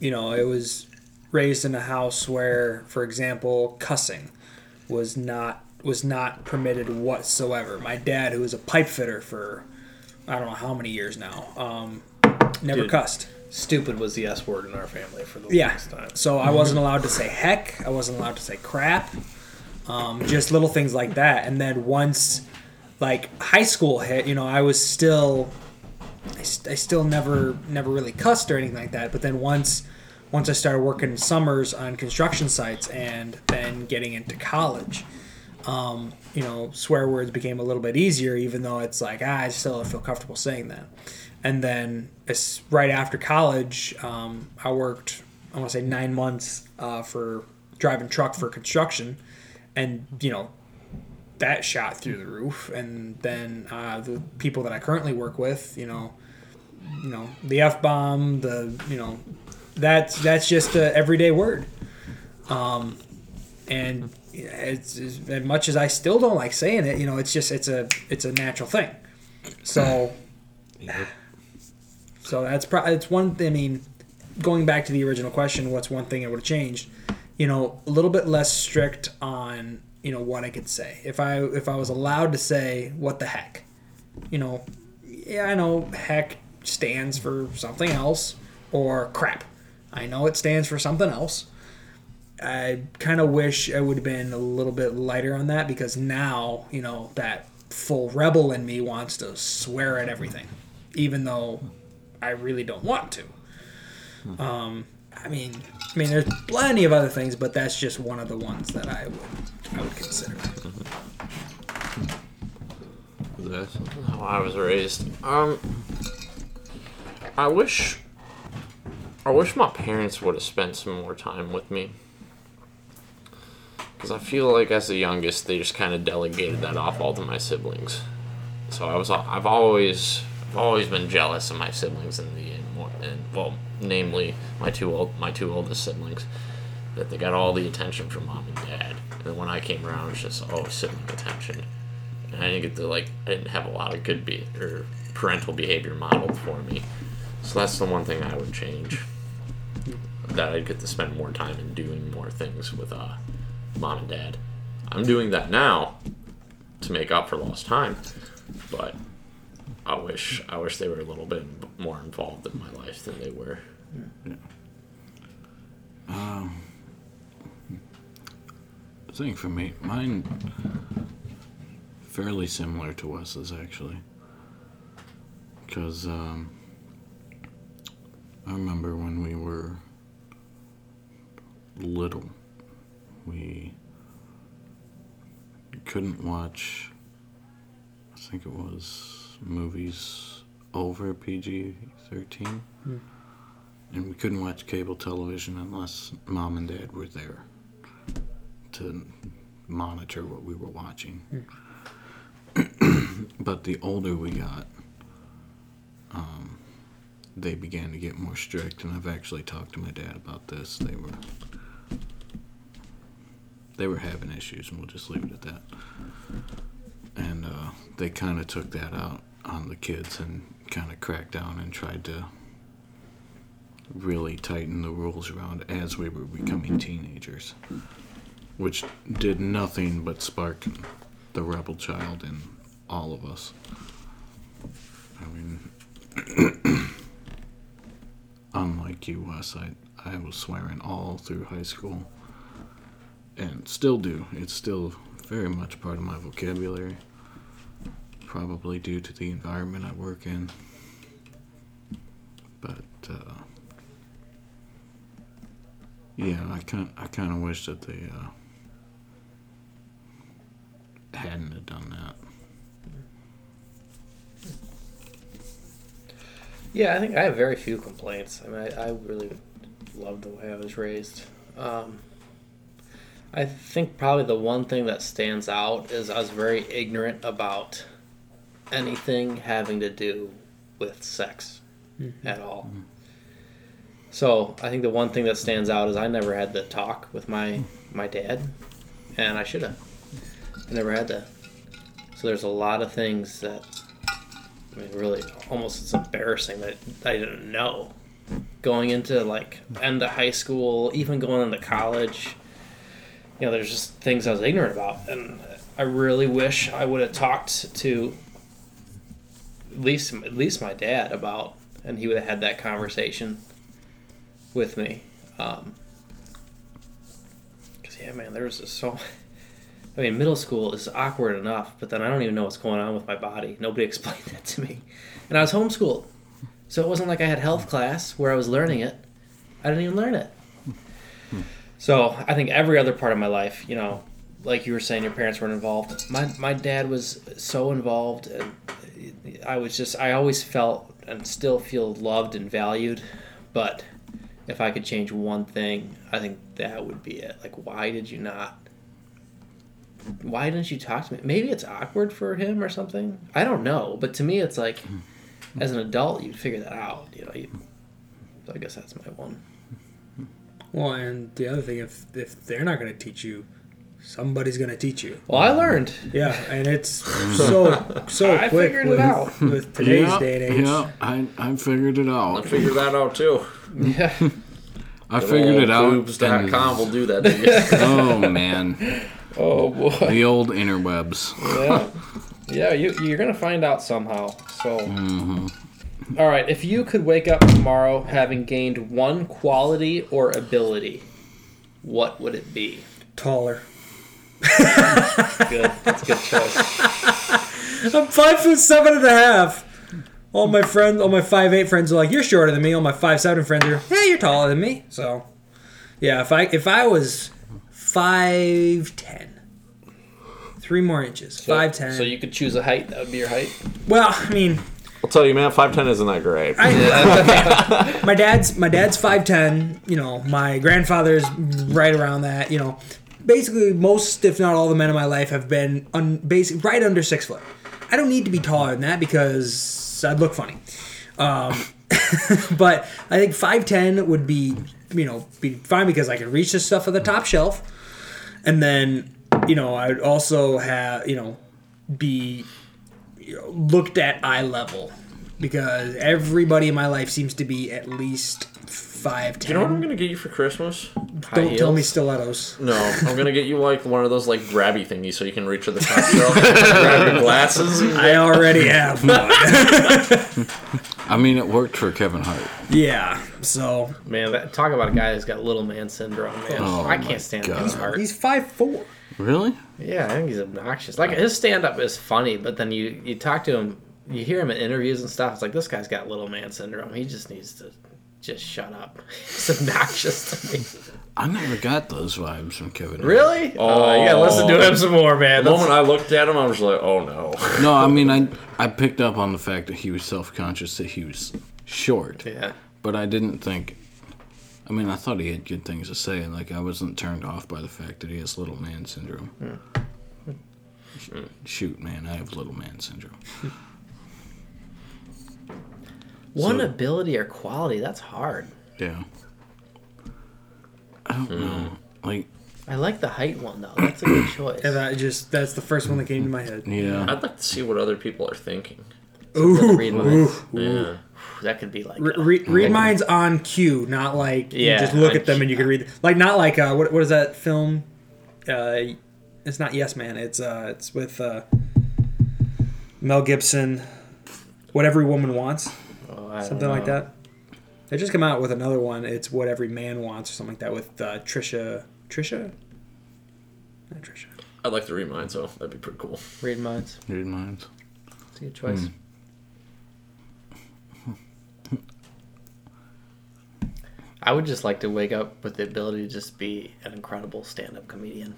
you know, I was raised in a house where, for example, cussing was not was not permitted whatsoever. My dad, who was a pipe fitter for I don't know how many years now, um, never Dude. cussed. Stupid was the S word in our family for the Yeah. longest time. So I wasn't allowed to say heck. I wasn't allowed to say crap. Um, just little things like that. And then once, like high school hit, you know, I was still, I, st- I still never, never really cussed or anything like that. But then once, once I started working summers on construction sites and then getting into college, um, you know, swear words became a little bit easier, even though it's like, ah, I still don't feel comfortable saying that. And then right after college, um, I worked, I want to say nine months uh, for driving truck for construction. And, you know, that shot through the roof. And then uh, the people that I currently work with, you know, you know, the F bomb, the, you know, that's, that's just a everyday word. Um, and it's, it's as much as I still don't like saying it, you know, it's just it's a it's a natural thing. So, so that's probably it's one. I mean, going back to the original question, what's one thing I would have changed? You know, a little bit less strict on you know what I could say. If I if I was allowed to say what the heck, you know, yeah, I know heck stands for something else, or crap. I know it stands for something else. I kind of wish I would have been a little bit lighter on that because now, you know, that full rebel in me wants to swear at everything, even though I really don't want to. Um, I mean, I mean, there's plenty of other things, but that's just one of the ones that I would I would consider. That's how I was raised. Um, I wish, I wish my parents would have spent some more time with me. Because I feel like as the youngest, they just kind of delegated that off all to my siblings. So I was, I've always, I've always been jealous of my siblings and the, and well, namely my two old, my two oldest siblings, that they got all the attention from mom and dad. And then when I came around, it was just always oh, sibling attention. And I didn't get to like, I didn't have a lot of good be or parental behavior modeled for me. So that's the one thing I would change. That I'd get to spend more time in doing more things with uh, mom and dad. I'm doing that now to make up for lost time, but I wish I wish they were a little bit more involved in my life than they were. Yeah. Um, I think for me, mine fairly similar to Wes's actually, because um, I remember when we were little, we couldn't watch. I think it was movies over PG thirteen. And we couldn't watch cable television unless mom and dad were there to monitor what we were watching. but the older we got, um, they began to get more strict, and I've actually talked to my dad about this. They were they were having issues, and we'll just leave it at that. And uh, they kind of took that out on the kids and kind of cracked down and tried to really tighten the rules around as we were becoming teenagers, which did nothing but spark the rebel child in all of us. I mean, unlike you, Wes, I, I was swearing all through high school and still do. It's still very much part of my vocabulary, probably due to the environment I work in. But, uh, yeah, I kind I kind of wish that they uh, hadn't have done that. Yeah, I think I have very few complaints. I mean, I, I really love the way I was raised. Um, I think probably the one thing that stands out is I was very ignorant about anything having to do with sex at all. So I think the one thing that stands out is I never had the talk with my my dad, and I should have. I never had that. So there's a lot of things that I mean, really, almost it's embarrassing that I didn't know. Going into like end of high school, even going into college, you know, there's just things I was ignorant about, and I really wish I would have talked to at least at least my dad about, and he would have had that conversation with me. Um, Cause yeah, man, there was just so. I mean, middle school is awkward enough, but then I don't even know what's going on with my body. Nobody explained that to me, and I was homeschooled, so it wasn't like I had health class where I was learning it. I didn't even learn it. So I think every other part of my life, you know, like you were saying, your parents weren't involved. My my dad was so involved, and I was just I always felt and still feel loved and valued. But if I could change one thing, I think that would be it. Like, why did you not? Why didn't you talk to me? Maybe it's awkward for him or something. I don't know. But to me, it's like, as an adult, you'd figure that out. You know. You, so I guess that's my one. Well, and the other thing, if if they're not going to teach you, somebody's going to teach you. Well, I learned. Yeah, and it's so so I quick figured it with, out. with today's yeah, day and age. Yeah, I, I figured it out. I figured that out too. Yeah. I figured it out. and- Boobs.com will do that to you. oh man, Oh boy. the old interwebs. Yeah. Yeah. You you're gonna find out somehow. So hmm All right. If you could wake up tomorrow having gained one quality or ability, what would it be? Taller. Good. That's a good choice. I'm five foot seven and a half. All my friends, all my five eight friends are like, "You're shorter than me." All my five seven friends are, "Yeah, you're taller than me." So, yeah, if I if I was five ten, three more inches, So, five ten. So you could choose a height. That would be your height. well, I mean, I'll tell you, man, five ten isn't that great. I, my dad's my dad's five ten. You know, my grandfather's right around that. You know, basically most, if not all, the men in my life have been un, basic right under six foot. I don't need to be taller than that because I'd look funny. Um, but I think five ten would be you know be fine because I can reach this stuff at the top shelf, and then you know I'd also have you know be looked at eye level because everybody in my life seems to be at least five ten. You know what I'm gonna get you for Christmas? Don't tell me stilettos. No, I'm gonna get you like one of those like grabby thingies so you can reach to the top shelf, grab your glasses. I already have one. I mean, it worked for Kevin Hart. yeah, so Man, that, talk about a guy who's got little man syndrome, man. Oh I can't stand God. his heart. he's five four. Really? Yeah, I think he's obnoxious. Like his stand up is funny, but then you you talk to him, you hear him in interviews and stuff. It's like this guy's got little man syndrome. He just needs to just shut up. It's obnoxious to me. I never got those vibes from Kevin. Really? Oh, you gotta listen to him oh. some more, man. The That's- moment I looked at him, I was like, oh no. No, I mean, I I picked up on the fact that he was self conscious that he was short, yeah. but I didn't think. I mean, I thought he had good things to say, and like I wasn't turned off by the fact that he has little man syndrome. Hmm. Shoot, man, I have little man syndrome. One So- ability or quality, that's hard. Yeah. I don't know. Like, I like the height one though. That's a good choice. And I just that's the first one that came to my head. yeah. I'd like to see what other people are thinking. Ooh, read minds. Yeah. That could be like Re- a- re- read minds on cue, not like you Yeah, just look at them and you can read. Like not like uh, what what is that film? Uh, it's not Yes Man. It's uh, it's with uh, Mel Gibson. What every woman wants, I something like that. They just come out with another one. It's what every man wants, or something like that, with uh, Trisha. Trisha. Not Trisha. I'd like to read mine, so that'd be pretty cool. Read minds. Read minds. It's a good choice. I would just like to wake up with the ability to just be an incredible stand-up comedian.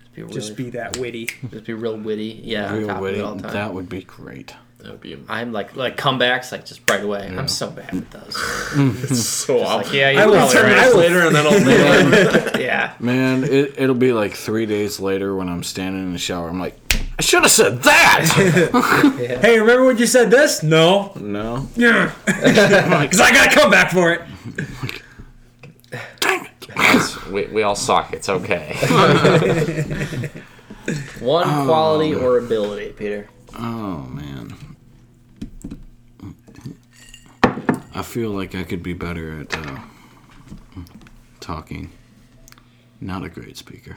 Just be really, Just be that witty. just be real witty. Yeah, Real witty. all the time. That would be great. That would be I'm like like comebacks like just right away. I'm so bad at those. It's so awful. like yeah, I you're will probably turn- right. I will- later, and then I'll be yeah. Man, it, it'll be like three days later when I'm standing in the shower. I'm like, I should have said that. Hey, remember when you said this? No. no. Yeah. Because I got to come back for it. Dang it. We, we all suck. It's okay. One quality oh. or ability, Peter. Oh man. I feel like I could be better at uh, talking. Not a great speaker.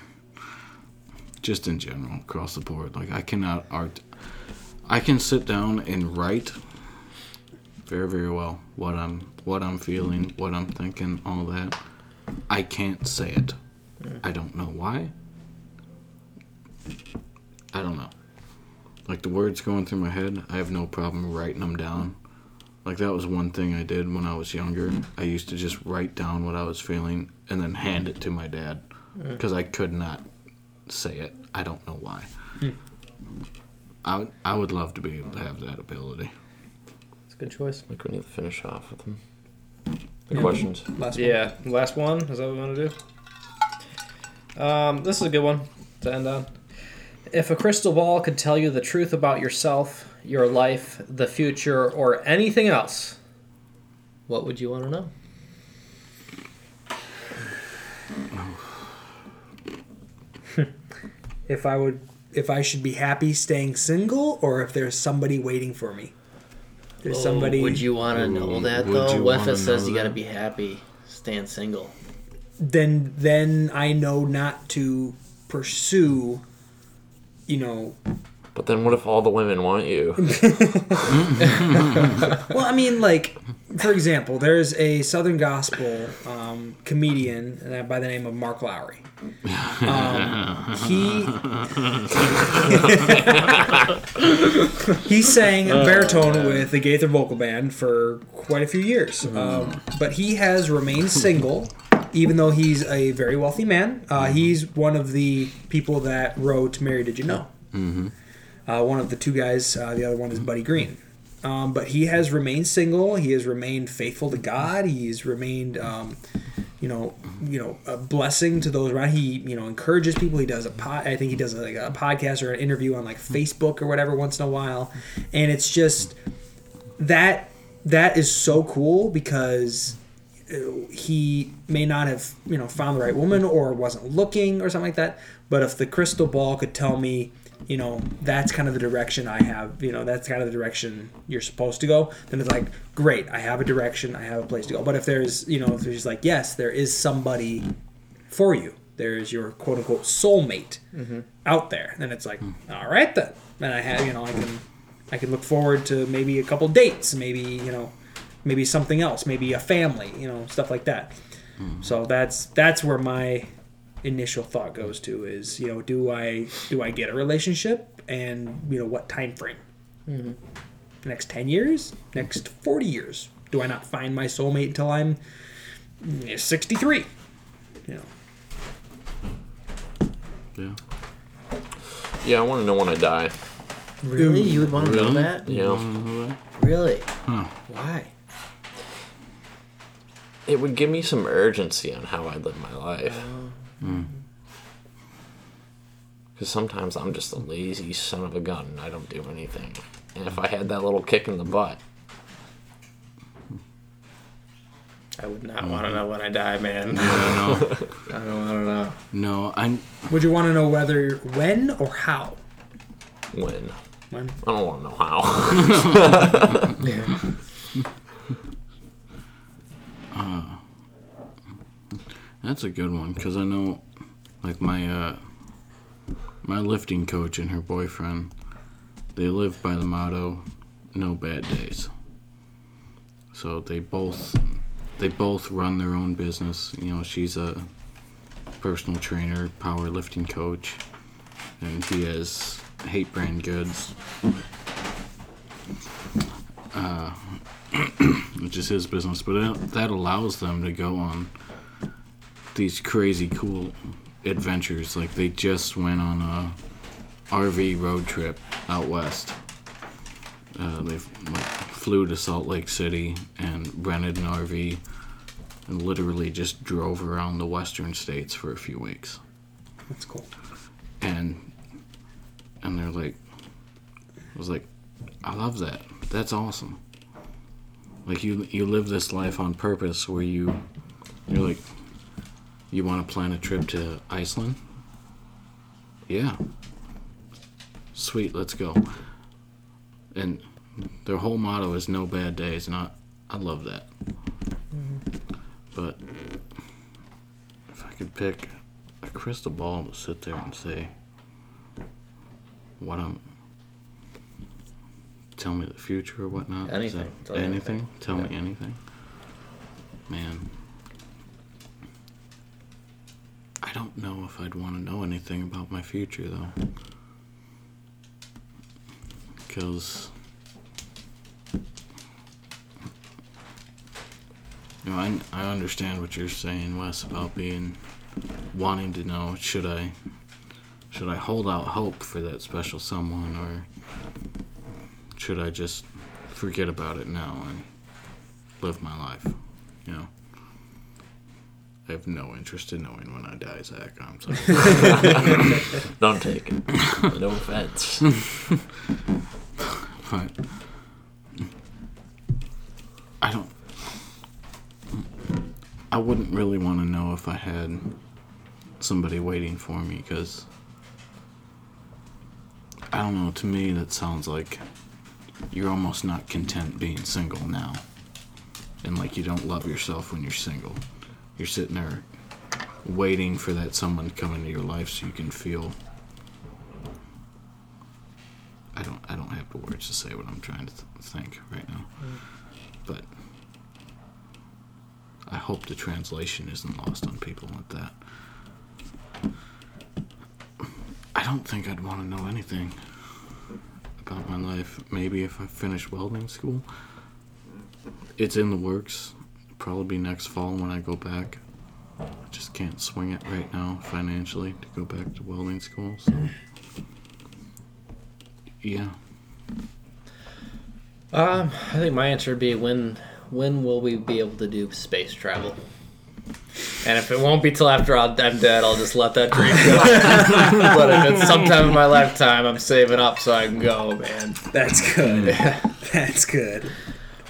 Just in general, across the board. Like I cannot art. I can sit down and write very, very well what I'm, what I'm feeling, what I'm thinking, all that. I can't say it. I don't know why. I don't know. Like the words going through my head, I have no problem writing them down. Like that was one thing I did when I was younger. I used to just write down what I was feeling and then hand it to my dad because I could not say it. I don't know why. I would, I would love to be able to have that ability. It's a good choice. I think we need to finish off with them. The questions. Last one. Yeah, last one. Is that what we want to do? Um, this is a good one to end on. If a crystal ball could tell you the truth about yourself, your life, the future, or anything else, what would you want to know? If I would, if I should be happy staying single, or if there's somebody waiting for me. There's oh, somebody. Oh, Would you want to know that would though? you What if wanna it says you got to be happy, staying single? Then, then I know not to pursue. You know, But then what if all the women want you? Well, I mean, like, for example, there's a Southern Gospel um, comedian uh, by the name of Mark Lowry. Um, he he sang baritone with the Gaither Vocal Band for quite a few years, um, but he has remained single. Even though he's a very wealthy man, uh, he's one of the people that wrote "Mary, Did You Know." Uh, one of the two guys, uh, the other one is Buddy Green. Um, but he has remained single. He has remained faithful to God. He's remained, um, you know, you know, a blessing to those around. He, you know, encourages people. He does a pod. I think he does like a podcast or an interview on like Facebook or whatever once in a while, and it's just that that is so cool because uh, he may not have you know found the right woman or wasn't looking or something like that but if the crystal ball could tell me you know that's kind of the direction i have you know that's kind of the direction you're supposed to go then it's like great i have a direction i have a place to go. But if there's you know if there's like yes there is somebody for you there's your quote unquote soulmate mm-hmm. out there then it's like hmm. all right then. Then i have you know i can i can look forward to maybe a couple dates maybe you know maybe something else, maybe a family, you know, stuff like that. Hmm. So that's that's where my initial thought goes to is, you know, do I do I get a relationship and you know what time frame? Mm-hmm. Next ten years? Next forty years? Do I not find my soulmate until I'm sixty three? You know. Yeah. Yeah, I want to know when I die. Really? You would want to know that? Yeah. Really? Huh. Why? It would give me some urgency on how I live my life. Oh. Mm. Because sometimes I'm just a lazy son of a gun and I don't do anything. And if I had that little kick in the butt, I would not want to know when I die, man. No, I don't, I don't know. no, I'm. Would you want to know whether when or how? when? When? I don't want to know how. Uh, That's a good one because I know, like my uh, my lifting coach and her boyfriend, they live by the motto, "No bad days." So they both they both run their own business. You know, she's a personal trainer, powerlifting coach, and he has hate brand goods. Uh, which is his business, but that allows them to go on these crazy cool adventures. Like they just went on a RV road trip out west. Uh, they like, flew to Salt Lake City and rented an RV and literally just drove around the western states for a few weeks. That's cool. And and they're like, I was like, I love that. That's awesome. Like you you live this life on purpose where you you're like you want to plan a trip to Iceland? Yeah. Sweet, let's go. And their whole motto is no bad days, and I, I love that. Mm-hmm. But if I could pick a crystal ball to sit there and say what I'm tell me the future or whatnot. Anything. that- anything? anything. Tell me anything. Man. I don't know if I'd want to know anything about my future though. Because you know, I, I understand what you're saying, Wes, about being wanting to know should I should I hold out hope for that special someone or should I just forget about it now and live my life? You know. I have no interest in knowing when I die, Zach. I'm sorry. don't take it. No offense. but I don't. I wouldn't really want to know if I had somebody waiting for me because I don't know. To me, that sounds like you're almost not content being single now, and like you don't love yourself when you're single. You're sitting there waiting for that someone to come into your life so you can feel I don't I don't have the words to say what I'm trying to th- think right now. Mm. But I hope the translation isn't lost on people with that. I don't think I'd want to know anything about my life. Maybe if I finish welding school. It's in the works. Probably be next fall when I go back. I just can't swing it right now financially to go back to welding school. So, yeah. Um, I think my answer would be when when will we be able to do space travel? And if it won't be till after I'm dead, I'll just let that dream go. but if it's sometime in my lifetime, I'm saving up so I can go, man. That's good. That's good.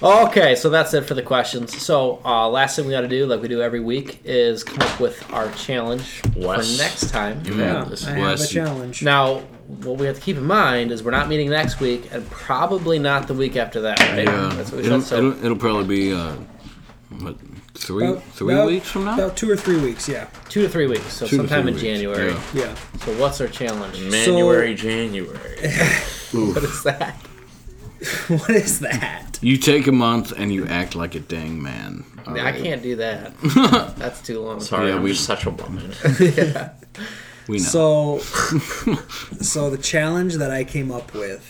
Okay, so that's it for the questions. So, uh, last thing we got to do, like we do every week, is come up with our challenge Wes. for next time. Yeah, this I have a challenge. Now, what we have to keep in mind is we're not meeting next week, and probably not the week after that. Right? Yeah, That's what we it'll, said. So, it'll, it'll probably be uh, what three About- three about- weeks from now. About two or three weeks, yeah. two to three weeks. So Two sometime in weeks, January. yeah. Yeah. So what's our challenge? January, January. What is that? what is that? You take a month and you act like a dang man. All I right. can't do that. That's too long. Sorry, Yeah, I'm we- just such a woman. We know. So, so the challenge that I came up with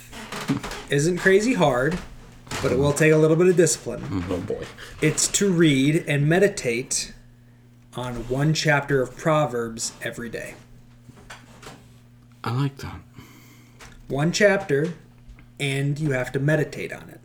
isn't crazy hard, but it will take a little bit of discipline. Mm-hmm. oh boy. It's to read and meditate on one chapter of Proverbs every day. I like that. One chapter, and you have to meditate on it.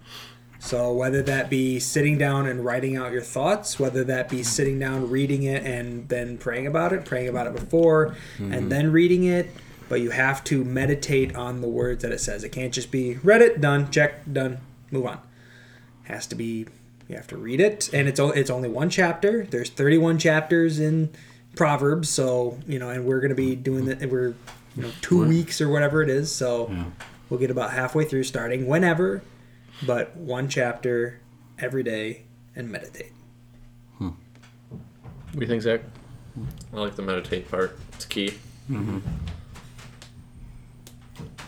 So, whether that be sitting down and writing out your thoughts, whether that be sitting down, reading it, and then praying about it, praying about it before, and mm-hmm. then reading it, but you have to meditate on the words that it says. It can't just be read it, done, check, done, move on. It has to be you have to read it, and it's o- it's only one chapter. There's 31 chapters in Proverbs, so you know, and we're gonna be doing that. We're you know two weeks or whatever it is, so Yeah. We'll get about halfway through, starting whenever, but one chapter every day and meditate. Hmm. What do you think, Zach? I like the meditate part. It's key. Mm-hmm.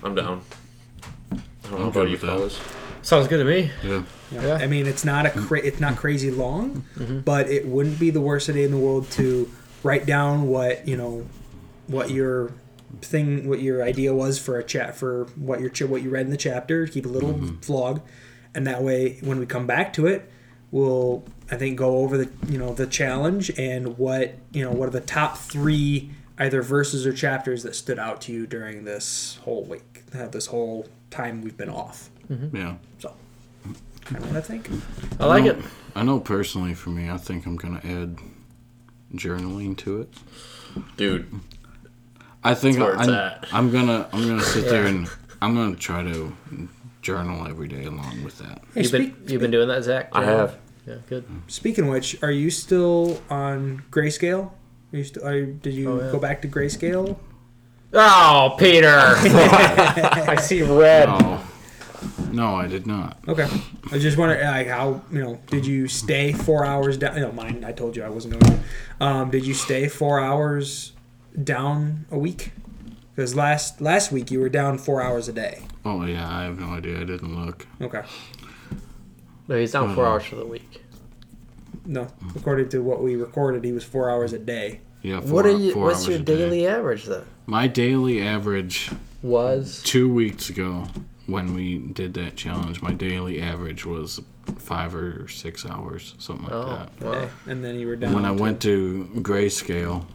I'm down. I don't know I'm about you with fellas. Sounds good to me. Yeah. Yeah. I mean, it's not a cra- it's not crazy long, mm-hmm. but it wouldn't be the worst day in the world to write down what you know, what your thing, what your idea was for a chat for what your what you read in the chapter. Keep a little vlog, and that way, when we come back to it, we'll I think go over the you know the challenge and what you know what are the top three either verses or chapters that stood out to you during this whole week, uh, this whole time we've been off. Yeah. So, kind of what I think. I like know, it. I know personally for me, I think I'm gonna add journaling to it. Dude, I think That's where it's I'm. I'm gonna I'm gonna sit there and I'm gonna try to journal every day along with that. Hey, You've been you've been doing that, Zach? I have. Yeah, good. Speaking of which, are you still on grayscale? Are you still, are, did you Oh, yeah. go back to grayscale? Oh, Peter! I see red. No, no, I did not. Okay. I was just wondering, like, how you know, did you stay four hours down? You know, mine. I told you I wasn't going. to. Um, did you stay four hours down a week? Because last last week you were down four hours a day. Oh yeah, I have no idea. I didn't look. Okay. No, he's down four uh-huh. hours for the week. No, according to what we recorded, he was four hours a day. Yeah. Four, What are you? four What's your a day. daily average though? My daily average Was two weeks ago when we did that challenge, my daily average was five or six hours, something like oh, that. A wow. And then you were down. when I to- went to grayscale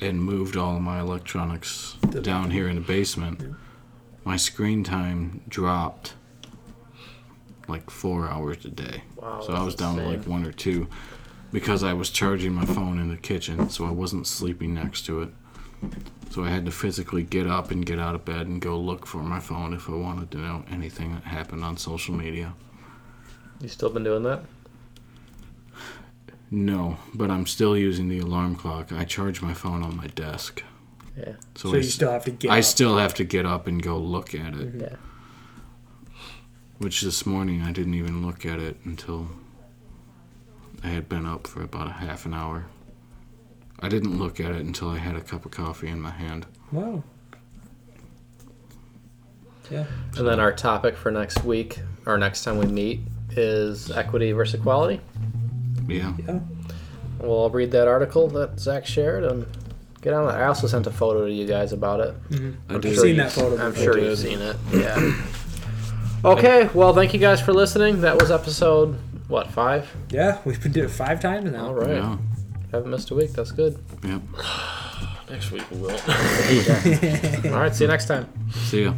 and moved all of my electronics down here in the basement, my screen time dropped like four hours a day. Wow, so I was down to like one or two because I was charging my phone in the kitchen, so I wasn't sleeping next to it. So I had to physically get up and get out of bed and go look for my phone if I wanted to know anything that happened on social media. You still been doing that? No, but I'm still using the alarm clock. I charge my phone on my desk. Yeah. So, so I, you s- still have to get. I up. still have to get up and go look at it. Yeah. Which this morning I didn't even look at it until I had been up for about a half an hour. I didn't look at it until I had a cup of coffee in my hand. Wow. Yeah. And then our topic for next week, or next time we meet, is equity versus equality. Yeah. Yeah. We'll read that article that Zach shared and get on it. I also sent a photo to you guys about it. I I'm did. sure seen you- that photo I'm before. sure I you've seen it. Yeah. okay. Well, thank you guys for listening. That was episode what five? Yeah, we've been doing it five times now. All right. Yeah. Haven't missed a week. That's good. Yep. Next week we will. All right. See you next time. See ya.